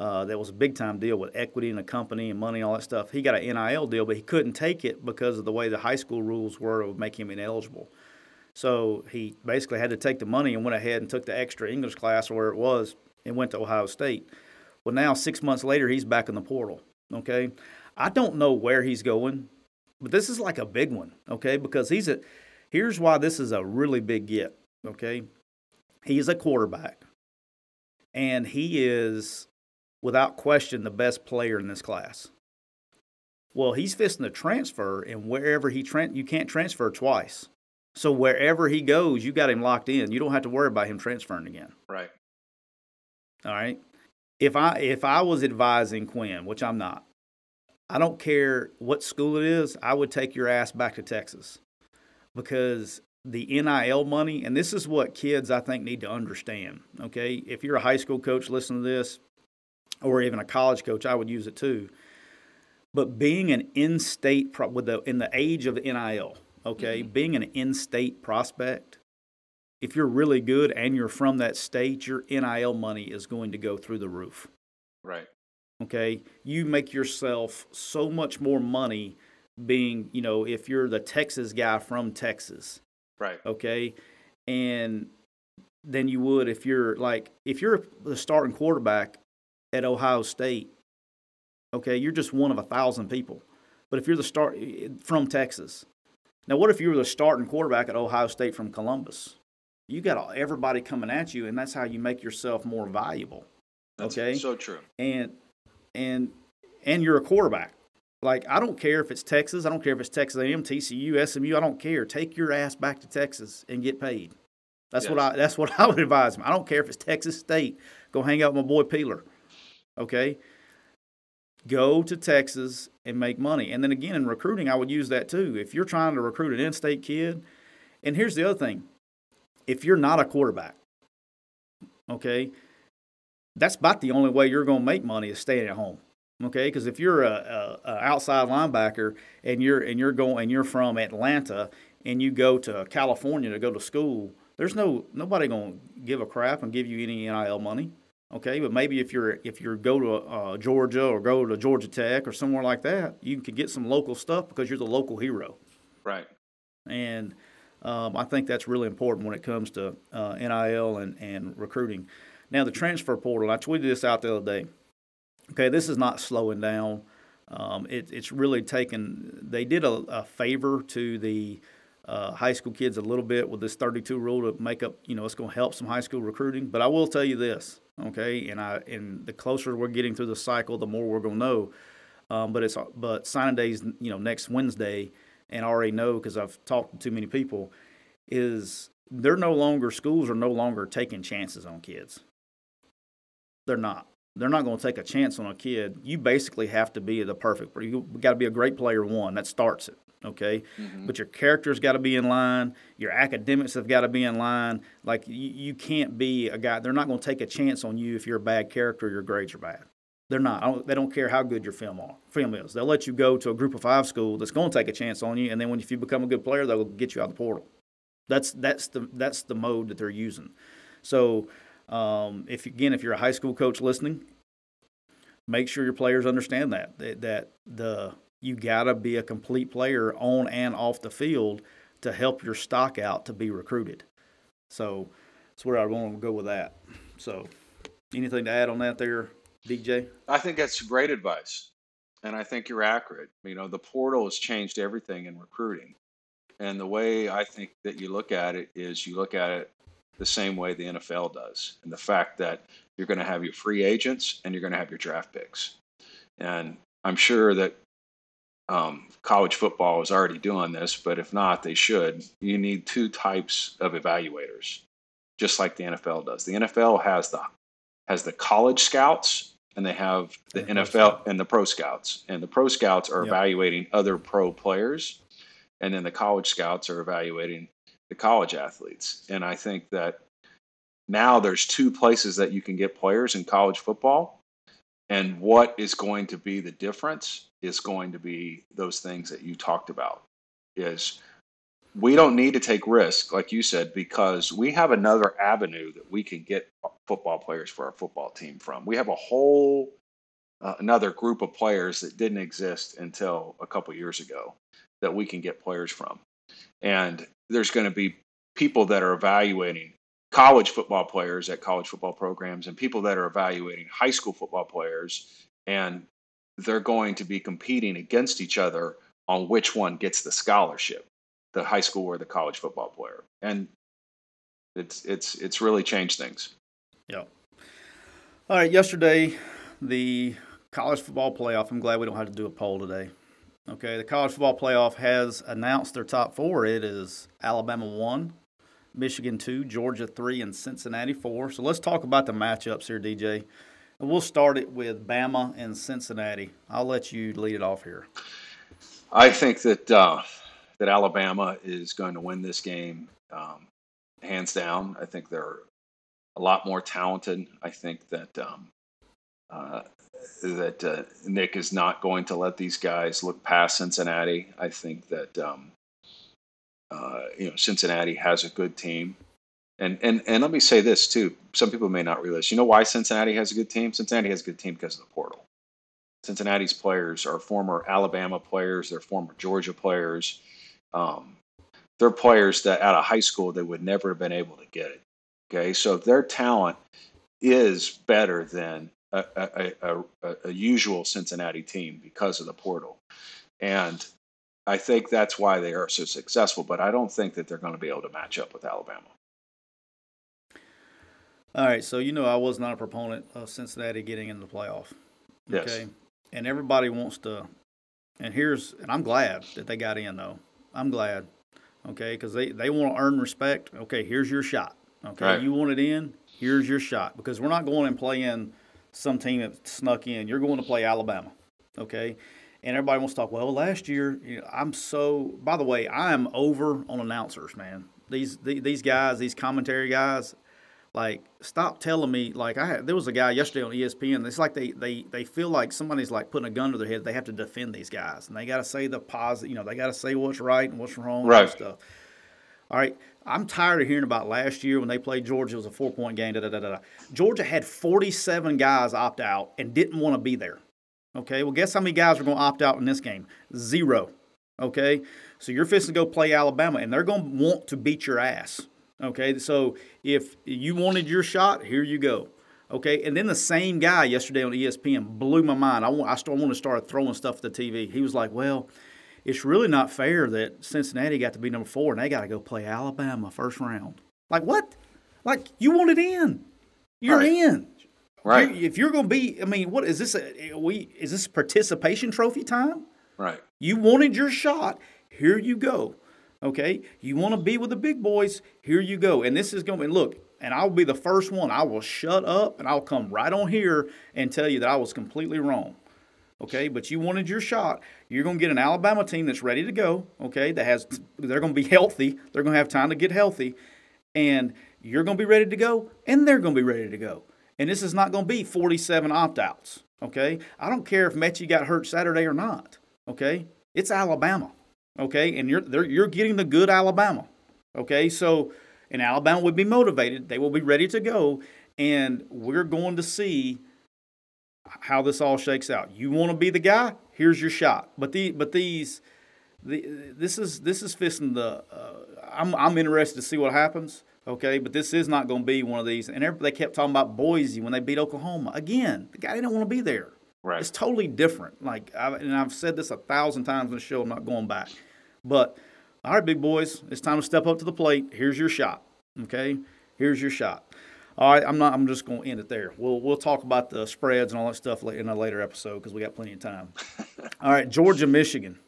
uh, that was a big time deal with equity in a company and money, all that stuff. He got an NIL deal, but he couldn't take it because of the way the high school rules were It would make him ineligible. So he basically had to take the money and went ahead and took the extra English class or where it was and went to Ohio State. Well, now six months later, he's back in the portal. Okay, I don't know where he's going, but this is like a big one. Okay, because he's a. Here's why this is a really big get. Okay, he is a quarterback, and he is without question the best player in this class. Well, he's fisting to transfer, and wherever he tra- you can't transfer twice. So wherever he goes, you got him locked in. You don't have to worry about him transferring again. Right. All right. If I if I was advising Quinn, which I'm not, I don't care what school it is, I would take your ass back to Texas. Because the NIL money, and this is what kids I think need to understand. Okay. If you're a high school coach, listen to this, or even a college coach, I would use it too. But being an in-state pro- with the in the age of NIL, okay, mm-hmm. being an in-state prospect, if you're really good and you're from that state, your NIL money is going to go through the roof. Right. Okay. You make yourself so much more money being, you know, if you're the Texas guy from Texas. Right. Okay. And than you would if you're like if you're the starting quarterback at Ohio State, okay, you're just one of a thousand people. But if you're the start eh, from Texas, now what if you were the starting quarterback at Ohio State from Columbus? You got everybody coming at you, and that's how you make yourself more valuable. That's okay, so true. And and and you're a quarterback. Like I don't care if it's Texas, I don't care if it's Texas A&M, TCU, SMU. I don't care. Take your ass back to Texas and get paid. That's yes. what I. That's what I would advise them. I don't care if it's Texas State. Go hang out with my boy Peeler. Okay? Go to Texas and make money. And then again, in recruiting, I would use that too. If you're trying to recruit an in state kid, and here's the other thing if you're not a quarterback, okay, that's about the only way you're going to make money is staying at home. Okay, because if you're a, a, a, outside linebacker and you're and you're going and you're from Atlanta and you go to California to go to school, there's no nobody going to give a crap and give you any NIL money. Okay, but maybe if you're if you go to uh, Georgia or go to Georgia Tech or somewhere like that, you can get some local stuff because you're the local hero. Right. And um, I think that's really important when it comes to uh, NIL and, and recruiting. Now the transfer portal. I tweeted this out the other day. Okay, this is not slowing down. Um, it, it's really taken. They did a, a favor to the uh, high school kids a little bit with this 32 rule to make up. You know, it's going to help some high school recruiting. But I will tell you this okay? And I and the closer we're getting through the cycle, the more we're gonna know. Um, but it's but signing days, you know, next Wednesday, and I already know because I've talked to too many people, is they're no longer schools are no longer taking chances on kids. They're not. They're not going to take a chance on a kid. You basically have to be the perfect. You got to be a great player. One that starts it okay? Mm-hmm. but your character's got to be in line. Your academics have got to be in line. Like you, you can't be a guy they're not going to take a chance on you if you're a bad character or your grades are bad. They're not. Don't, they don't care how good your film are, film is. They'll let you go to a group of five school that's going to take a chance on you and then when if you become a good player they'll get you out of the portal. That's that's the that's the mode that they're using. So um, if again if you're a high school coach listening make sure your players understand that that, that the you got to be a complete player on and off the field to help your stock out to be recruited. So that's where I want to go with that. So, anything to add on that there, DJ? I think that's great advice. And I think you're accurate. You know, the portal has changed everything in recruiting. And the way I think that you look at it is you look at it the same way the NFL does. And the fact that you're going to have your free agents and you're going to have your draft picks. And I'm sure that um, college football is already doing this, but if not, they should. You need two types of evaluators, just like the NFL does. The NFL has the has the college scouts and they have the and NFL and the pro scouts. And the pro scouts are yep. evaluating other pro players, and then the college scouts are evaluating the college athletes. And I think that now there's two places that you can get players in college football. And what is going to be the difference is going to be those things that you talked about. Is we don't need to take risk, like you said, because we have another avenue that we can get football players for our football team from. We have a whole uh, another group of players that didn't exist until a couple years ago that we can get players from. And there's going to be people that are evaluating college football players at college football programs and people that are evaluating high school football players and they're going to be competing against each other on which one gets the scholarship the high school or the college football player and it's it's it's really changed things yeah all right yesterday the college football playoff i'm glad we don't have to do a poll today Okay, the college football playoff has announced their top four. It is Alabama one, Michigan two, Georgia three, and Cincinnati four. So let's talk about the matchups here, DJ. We'll start it with Bama and Cincinnati. I'll let you lead it off here. I think that uh, that Alabama is going to win this game um, hands down. I think they're a lot more talented. I think that um, uh, that uh, Nick is not going to let these guys look past Cincinnati. I think that um, uh, you know Cincinnati has a good team, and and and let me say this too. Some people may not realize. You know why Cincinnati has a good team? Cincinnati has a good team because of the portal. Cincinnati's players are former Alabama players. They're former Georgia players. Um, they're players that out of high school they would never have been able to get it. Okay, so their talent is better than a, a, a, a usual Cincinnati team because of the portal. And I think that's why they are so successful, but I don't think that they're going to be able to match up with Alabama. All right, so you know I was not a proponent of Cincinnati getting in the playoff. Okay. And everybody wants to and here's and I'm glad that they got in though. I'm glad. Okay, because they, they want to earn respect. Okay, here's your shot. Okay, right. you want it in, here's your shot. Because we're not going and playing some team that snuck in. You're going to play Alabama, okay? And everybody wants to talk. Well, last year, you know, I'm so. By the way, I am over on announcers, man. These these guys, these commentary guys, like stop telling me. Like I had, there was a guy yesterday on ESPN. It's like they they they feel like somebody's like putting a gun to their head. They have to defend these guys, and they got to say the positive. You know, they got to say what's right and what's wrong. Right. And stuff. All right. I'm tired of hearing about last year when they played Georgia. It was a four point game. Da, da, da, da. Georgia had 47 guys opt out and didn't want to be there. Okay. Well, guess how many guys are going to opt out in this game? Zero. Okay. So you're fixing to go play Alabama, and they're going to want to beat your ass. Okay. So if you wanted your shot, here you go. Okay, and then the same guy yesterday on ESPN blew my mind. I want I start want to start throwing stuff at the TV. He was like, "Well, it's really not fair that Cincinnati got to be number four and they got to go play Alabama first round. Like what? Like you want it in? You're right. in. Right. You're, if you're going to be, I mean, what is this? A, we is this participation trophy time? Right. You wanted your shot. Here you go. Okay. You want to be with the big boys. Here you go. And this is going to be look. And I'll be the first one. I will shut up and I'll come right on here and tell you that I was completely wrong okay? But you wanted your shot. You're going to get an Alabama team that's ready to go, okay? That has they're going to be healthy. They're going to have time to get healthy, and you're going to be ready to go, and they're going to be ready to go. And this is not going to be 47 opt-outs, okay? I don't care if Metchie got hurt Saturday or not, okay? It's Alabama, okay? And you're you're getting the good Alabama, okay? So, and Alabama would be motivated. They will be ready to go, and we're going to see how this all shakes out. You want to be the guy? Here's your shot. But the but these the, this is this is fisting the. Uh, I'm I'm interested to see what happens. Okay, but this is not going to be one of these. And they kept talking about Boise when they beat Oklahoma. Again, the guy didn't want to be there. Right. It's totally different. Like, I, and I've said this a thousand times in the show. I'm not going back. But all right, big boys, it's time to step up to the plate. Here's your shot. Okay, here's your shot. All right, I'm not. I'm just going to end it there. We'll we'll talk about the spreads and all that stuff in a later episode because we got plenty of time. all right, Georgia, Michigan.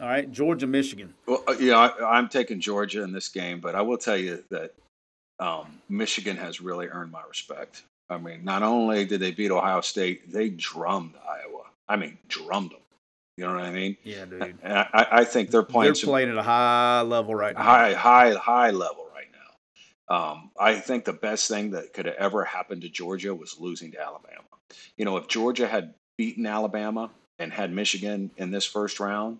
All right, Georgia, Michigan. Well, uh, yeah, I, am taking Georgia in this game, but I will tell you that um, Michigan has really earned my respect. I mean, not only did they beat Ohio State, they drummed Iowa. I mean, drummed them. You know what I mean? Yeah, dude. And I, I think they're playing. They're playing at a high level right now. High, high, high level right now. Um, I think the best thing that could have ever happened to Georgia was losing to Alabama. You know, if Georgia had beaten Alabama and had Michigan in this first round,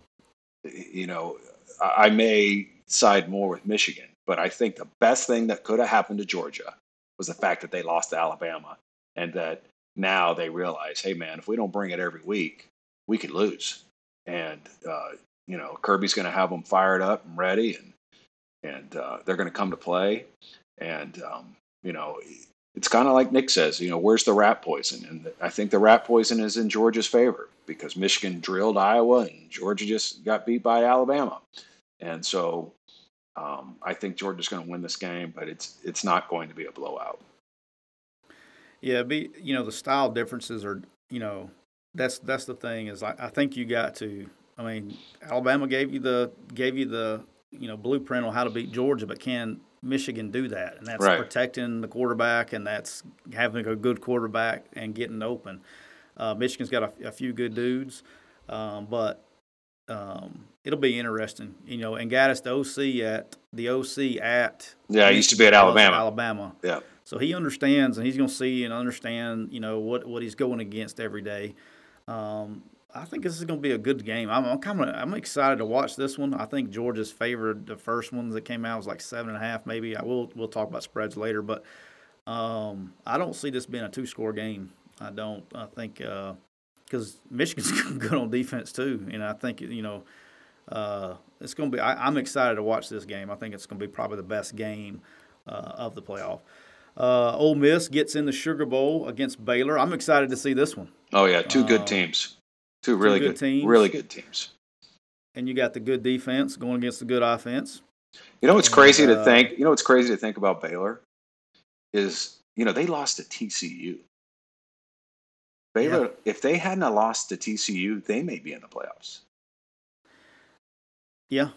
you know, I may side more with Michigan. But I think the best thing that could have happened to Georgia was the fact that they lost to Alabama and that now they realize, hey, man, if we don't bring it every week, we could lose. And, uh, you know, Kirby's going to have them fired up and ready, and, and uh, they're going to come to play. And, um, you know, it's kind of like Nick says, you know, where's the rat poison? And I think the rat poison is in Georgia's favor because Michigan drilled Iowa and Georgia just got beat by Alabama. And so um, I think Georgia's going to win this game, but it's it's not going to be a blowout. Yeah, be you know the style differences are you know that's that's the thing is I, I think you got to I mean Alabama gave you the gave you the you know blueprint on how to beat Georgia, but can Michigan do that? And that's right. protecting the quarterback, and that's having a good quarterback and getting open. Uh, Michigan's got a, a, few good dudes, um, but um, it'll be interesting, you know. And got us the OC at the OC at yeah, he used to be at Alabama. Alabama. Yeah. So he understands, and he's going to see and understand, you know, what what he's going against every day. Um, I think this is going to be a good game. I'm, I'm kind of I'm excited to watch this one. I think Georgia's favored the first ones that came out was like seven and a half, maybe. I will we'll talk about spreads later, but um, I don't see this being a two score game. I don't. I think because uh, Michigan's good on defense too, and I think you know uh, it's going to be. I, am excited to watch this game. I think it's going to be probably the best game uh, of the playoff. Uh, Ole Miss gets in the Sugar Bowl against Baylor. I'm excited to see this one. Oh yeah, two good uh, teams, two really two good, good, teams, really good teams. And you got the good defense going against the good offense. You know what's and, crazy to uh, think? You know what's crazy to think about Baylor is you know they lost to TCU. Baylor, yeah. if they hadn't lost to TCU, they may be in the playoffs. Yeah.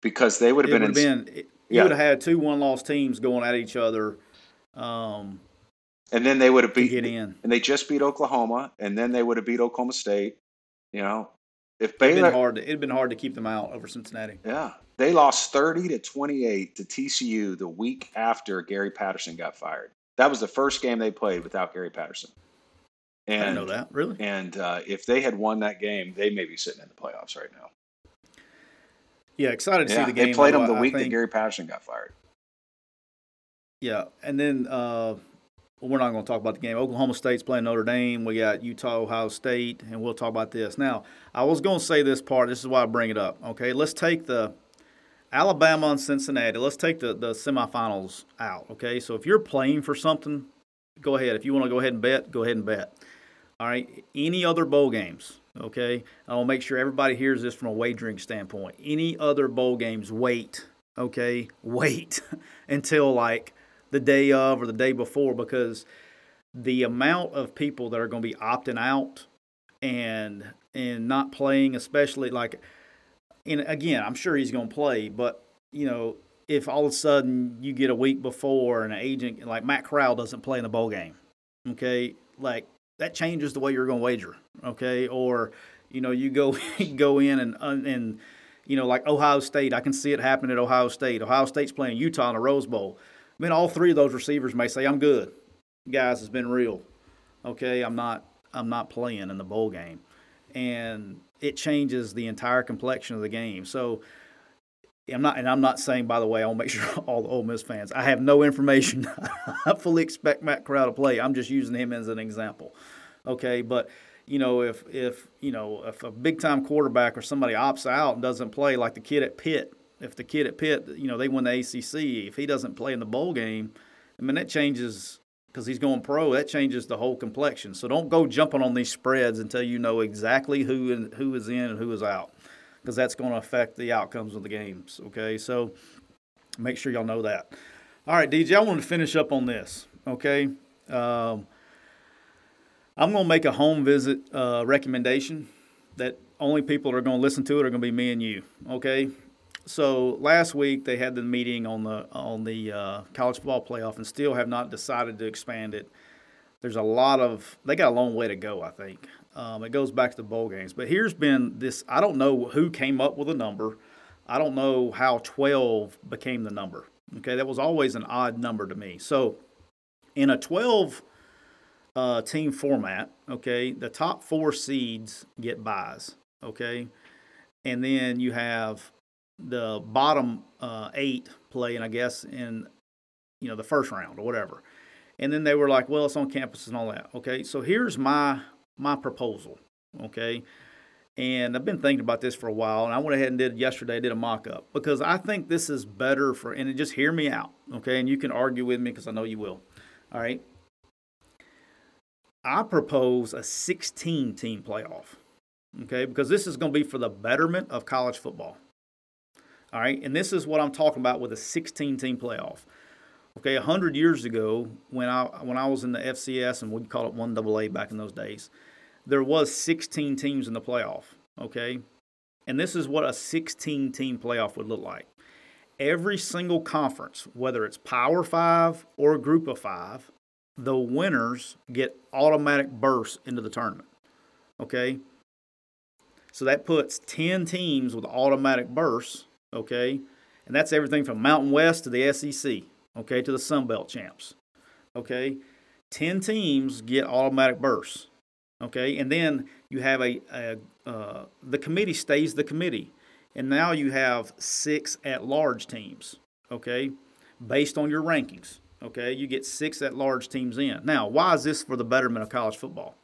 Because they would have been, been. You yeah. would have had two one-loss teams going at each other. Um, and then they would have beat get in, and they just beat Oklahoma, and then they would have beat Oklahoma State. You know, if Baylor, it'd been hard. To, it'd been hard to keep them out over Cincinnati. Yeah, they lost thirty to twenty-eight to TCU the week after Gary Patterson got fired. That was the first game they played without Gary Patterson. And, I know that really. And uh, if they had won that game, they may be sitting in the playoffs right now. Yeah, excited to yeah, see the game. They played them the week think, that Gary Patterson got fired. Yeah, and then uh, we're not going to talk about the game. Oklahoma State's playing Notre Dame. We got Utah, Ohio State, and we'll talk about this. Now, I was going to say this part. This is why I bring it up. Okay, let's take the Alabama and Cincinnati. Let's take the the semifinals out. Okay, so if you're playing for something, go ahead. If you want to go ahead and bet, go ahead and bet. All right. Any other bowl games? Okay. I'll make sure everybody hears this from a wagering standpoint. Any other bowl games, wait. Okay. Wait until like the day of or the day before because the amount of people that are going to be opting out and and not playing, especially like, and again, I'm sure he's going to play, but you know, if all of a sudden you get a week before an agent like Matt Corral doesn't play in the bowl game, okay, like that changes the way you're going to wager, okay? Or you know, you go go in and uh, and you know, like Ohio State, I can see it happen at Ohio State. Ohio State's playing Utah in a Rose Bowl. I mean, all three of those receivers may say, "I'm good, guys. It's been real. Okay, I'm not I'm not playing in the bowl game," and it changes the entire complexion of the game. So. I'm not, and I'm not saying, by the way, I'll make sure all the Ole Miss fans. I have no information. I fully expect Matt Corral to play. I'm just using him as an example. Okay, but you know, if if you know if a big time quarterback or somebody opts out and doesn't play, like the kid at Pitt, if the kid at Pitt, you know, they win the ACC, if he doesn't play in the bowl game, I mean that changes because he's going pro. That changes the whole complexion. So don't go jumping on these spreads until you know exactly who who is in and who is out, because that's going to affect the outcomes of the games. Okay, so make sure y'all know that. All right, DJ, I want to finish up on this. Okay. Um, I'm going to make a home visit uh, recommendation that only people that are going to listen to it are going to be me and you. Okay. So last week they had the meeting on the on the uh, college football playoff and still have not decided to expand it. There's a lot of they got a long way to go. I think um, it goes back to the bowl games. But here's been this. I don't know who came up with a number. I don't know how 12 became the number. Okay, that was always an odd number to me. So in a 12 uh, team format, okay, the top four seeds get buys, okay, and then you have the bottom uh, eight play, and I guess in you know the first round or whatever, and then they were like, well, it's on campus and all that, okay. So here's my my proposal, okay, and I've been thinking about this for a while, and I went ahead and did yesterday. Did a mock up because I think this is better for, and just hear me out, okay, and you can argue with me because I know you will. All right. I propose a 16 team playoff, okay, because this is going to be for the betterment of college football. All right, and this is what I'm talking about with a 16 team playoff. Okay, 100 years ago, when I when I was in the FCS and we'd call it 1AA back in those days, there was 16 teams in the playoff. Okay, and this is what a 16 team playoff would look like. Every single conference, whether it's Power Five or Group of Five, the winners get automatic bursts into the tournament. Okay? So that puts 10 teams with automatic bursts, okay? And that's everything from Mountain West to the SEC, okay, to the Sun Belt champs. Okay? 10 teams get automatic bursts. Okay? And then you have a, a uh, the committee stays the committee. And now you have six at large teams, okay, based on your rankings. Okay, you get six at large teams in. Now, why is this for the betterment of college football?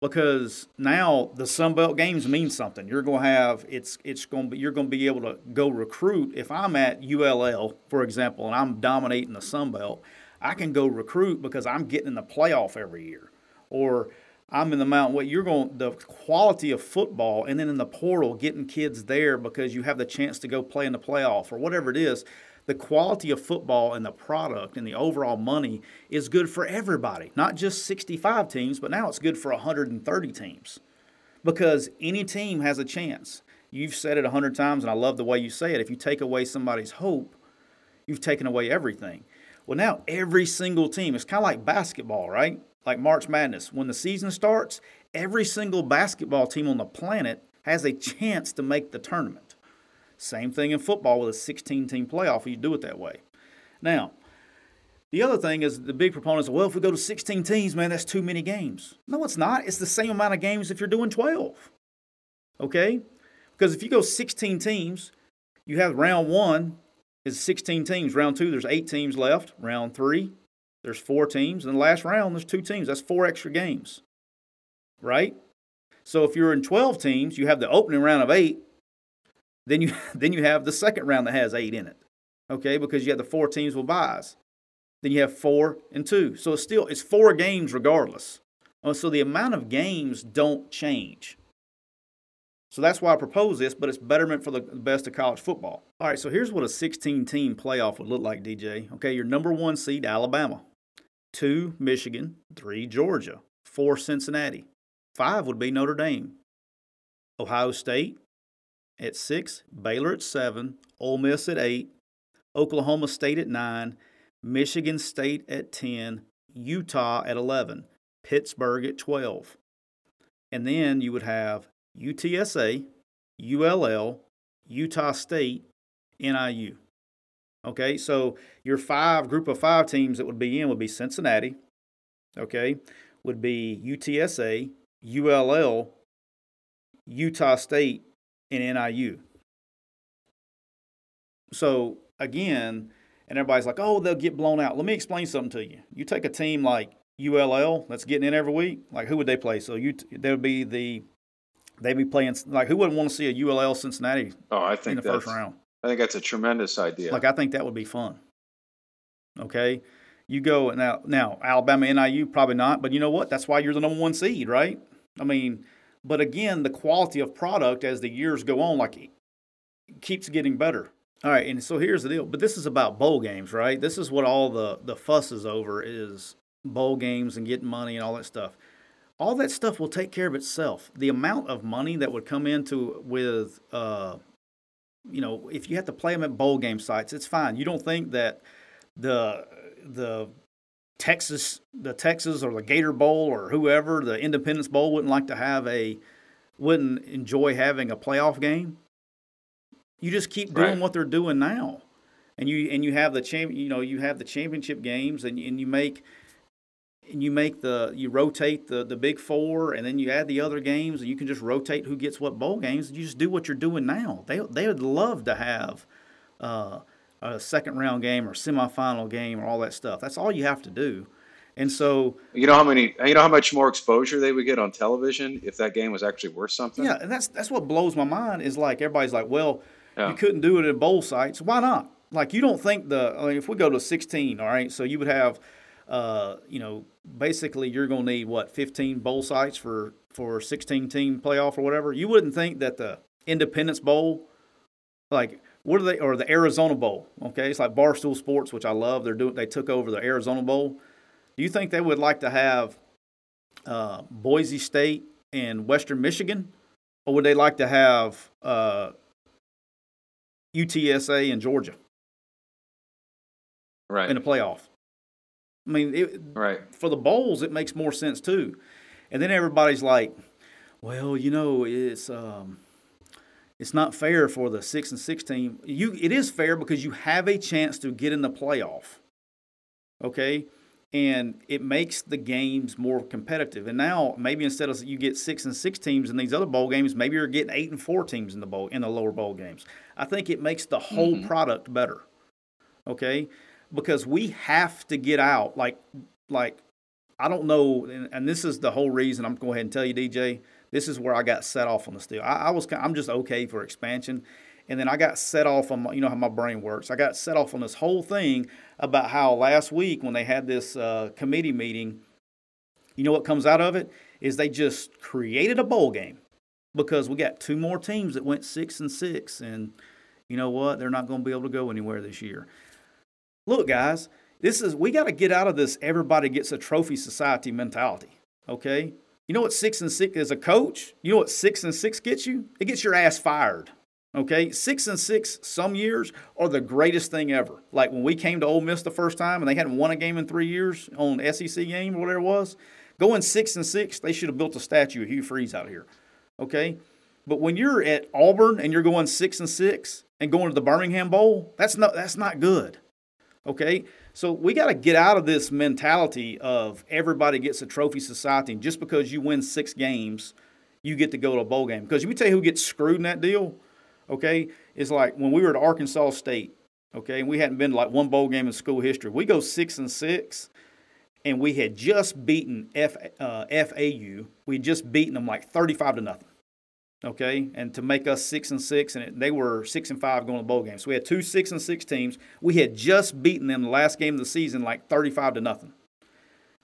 Because now the Sun Belt games mean something. You're going to have it's it's going to be you're going to be able to go recruit. If I'm at ULL, for example, and I'm dominating the Sun Belt, I can go recruit because I'm getting in the playoff every year, or I'm in the Mountain What You're going the quality of football, and then in the portal, getting kids there because you have the chance to go play in the playoff or whatever it is the quality of football and the product and the overall money is good for everybody, not just 65 teams, but now it's good for 130 teams because any team has a chance. You've said it 100 times, and I love the way you say it. If you take away somebody's hope, you've taken away everything. Well, now every single team, it's kind of like basketball, right? Like March Madness. When the season starts, every single basketball team on the planet has a chance to make the tournament. Same thing in football with a 16 team playoff, you do it that way. Now, the other thing is the big proponents, well, if we go to 16 teams, man, that's too many games. No, it's not. It's the same amount of games if you're doing 12. Okay? Because if you go 16 teams, you have round one is 16 teams. Round two, there's eight teams left. Round three, there's four teams. In the last round, there's two teams. That's four extra games. Right? So if you're in 12 teams, you have the opening round of eight, then you then you have the second round that has eight in it. Okay, because you have the four teams with buys. Then you have four and two. So it's still it's four games regardless. Uh, so the amount of games don't change. So that's why I propose this, but it's betterment for the best of college football. All right, so here's what a 16 team playoff would look like, DJ. Okay, your number one seed, Alabama. Two, Michigan. Three, Georgia. Four, Cincinnati. Five would be Notre Dame. Ohio State, at six, Baylor at seven, Ole Miss at eight, Oklahoma State at nine, Michigan State at 10, Utah at 11, Pittsburgh at 12. And then you would have UTSA, ULL, Utah State, NIU. Okay, so your five group of five teams that would be in would be Cincinnati, okay, would be UTSA, ULL, Utah State, and NIU. So again, and everybody's like, oh, they'll get blown out. Let me explain something to you. You take a team like ULL that's getting in every week, like who would they play? So you they would be the they'd be playing like who wouldn't want to see a ULL Cincinnati Oh, I think in the first round? I think that's a tremendous idea. Like I think that would be fun. Okay, you go now. Now Alabama NIU probably not, but you know what? That's why you're the number one seed, right? I mean, but again, the quality of product as the years go on, like keeps getting better. All right, and so here's the deal. But this is about bowl games, right? This is what all the the fuss is over is bowl games and getting money and all that stuff. All that stuff will take care of itself. The amount of money that would come into with, uh, you know, if you have to play them at bowl game sites, it's fine. You don't think that the the Texas the Texas or the Gator Bowl or whoever the Independence Bowl wouldn't like to have a wouldn't enjoy having a playoff game. You just keep doing Right. what they're doing now, and you and you have the champ. You know, you have the championship games, and and you make and you make the you rotate the the big four, and then you add the other games, and you can just rotate who gets what bowl games. You just do what you're doing now. They they would love to have. Uh, a second round game or semifinal game or all that stuff. That's all you have to do. And so, you know how many you know how much more exposure they would get on television if that game was actually worth something? yeah, and that's that's what blows my mind is like everybody's like, well, Yeah. you couldn't do it at bowl sites. Why not? Like you don't think the I mean, if we go to 16, all right, so you would have uh, you know, basically you're going to need what 15 bowl sites for for 16 team playoff or whatever. You wouldn't think that the Independence Bowl like what are they or the Arizona Bowl, okay? It's like Barstool Sports, which I love. They're doing they took over the Arizona Bowl. Do you think they would like to have uh, Boise State and Western Michigan, or would they like to have uh, UTSA and Georgia Right. in the playoff? I mean, it, right. for the bowls, it makes more sense too. And then everybody's like, "Well, you know, it's um, it's not fair for the six and six team. You, it is fair because you have a chance to get in the playoff. Okay." And it makes the games more competitive. And now maybe instead of you get six and six teams in these other bowl games, maybe you're getting eight and four teams in the bowl in the lower bowl games. I think it makes the whole product better. Okay, because we have to get out. Like, like I don't know, and, and this is the whole reason I'm going to go ahead and tell you, DJ. This is where I got set off on this deal. I, I was, I'm just okay for expansion, and then I got set off on, my, you know how my brain works. I got set off on this whole thing about how last week when they had this uh, committee meeting, you know what comes out of it is they just created a bowl game because we got two more teams that went six and six, and you know what? They're not going to be able to go anywhere this year. Look, guys, this is we got to get out of this everybody gets a trophy society mentality. Okay? You know what six and six as a coach? You know what six and six gets you? It gets your ass fired. Okay, six and six some years are the greatest thing ever. Like when we came to Ole Miss the first time and they hadn't won a game in three years on SEC game or whatever it was, going six and six, they should have built a statue of Hugh Freeze out here. Okay, but when you're at Auburn and you're going six and six and going to the Birmingham Bowl, that's not that's not good. Okay, so we got to get out of this mentality of everybody gets a trophy society, and just because you win six games, you get to go to a bowl game. Because let me tell you who gets screwed in that deal. Okay, it's like when we were at Arkansas State. Okay, and we hadn't been to like one bowl game in school history. We go six and six, and we had just beaten F, uh, FAU. We had just beaten them like thirty-five to nothing okay, and to make us six and six, and they were six and five going to bowl games. So we had two six and six teams. We had just beaten them the last game of the season, like thirty-five to nothing.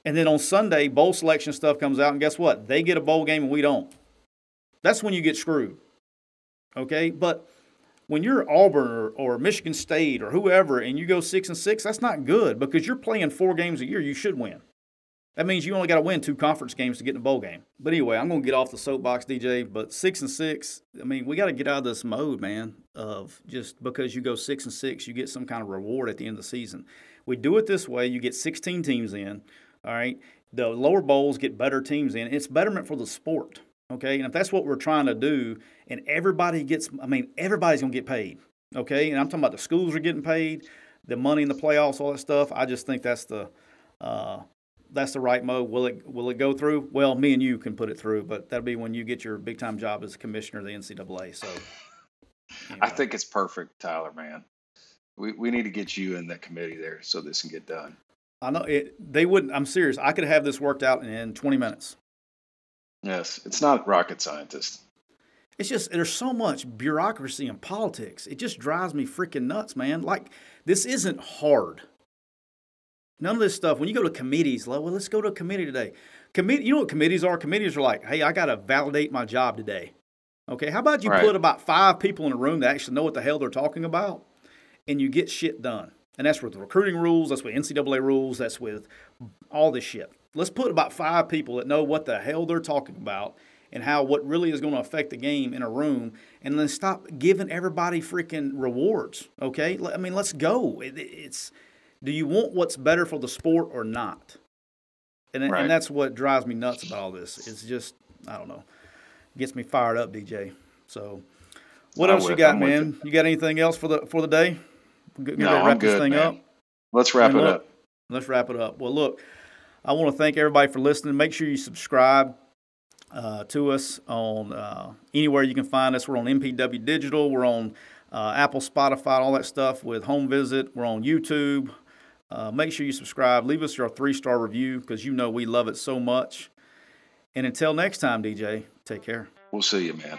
And then on Sunday, bowl selection stuff comes out, and guess what? They get a bowl game and we don't. That's when you get screwed. Okay, but when you're Auburn or, or Michigan State or whoever, and you go six and six, that's not good because you're playing four games a year. You should win. That means you only got to win two conference games to get in the bowl game. But anyway, I'm going to get off the soapbox, DJ. But six and six, I mean, we got to get out of this mode, man, of just because you go six and six, you get some kind of reward at the end of the season. We do it this way: you get 16 teams in. All right, the lower bowls get better teams in. It's betterment for the sport. Okay, and if that's what we're trying to do, and everybody gets, I mean, everybody's going to get paid. Okay, and I'm talking about the schools are getting paid, the money in the playoffs, all that stuff. I just think that's the uh, that's the right mode. Will it will it go through? Well, me and you can put it through, but that'll be when you get your big time job as commissioner of the NCAA. So, I think it's perfect, Tyler, man. We, we need to get you in that committee there so this can get done. I know it. They wouldn't. I'm serious. I could have this worked out in 20 minutes. Yes, it's not rocket scientist. It's just there's so much bureaucracy in politics. It just drives me freaking nuts, man. Like this isn't hard. None of this stuff. When you go to committees, like, well, let's go to a committee today. Committee, you know what committees are? Committees are like, hey, I got to validate my job today. Okay, how about you Right. put about five people in a room that actually know what the hell they're talking about, and you get shit done. And that's with the recruiting rules. That's with NCAA rules. That's with all this shit. Let's put about five people that know what the hell they're talking about and how what really is going to affect the game in a room, and then stop giving everybody freaking rewards. Okay, I mean, let's go. It, it's do you want what's better for the sport or not? And, Right. and that's what drives me nuts about all this. It's just I don't know, gets me fired up, DJ. So, what I'm else you got, I'm man? You got anything else for the for the day? Get, No, to I'm wrap this good, thing man. up. Let's wrap it look, up. Let's wrap it up. Well, look, I want to thank everybody for listening. Make sure you subscribe uh, to us on uh, anywhere you can find us. We're on MPW Digital. We're on uh, Apple, Spotify, all that stuff with Home Visit. We're on YouTube. Uh, make sure you subscribe. Leave us your three star review because you know we love it so much. And until next time, DJ, take care. We'll see you, man.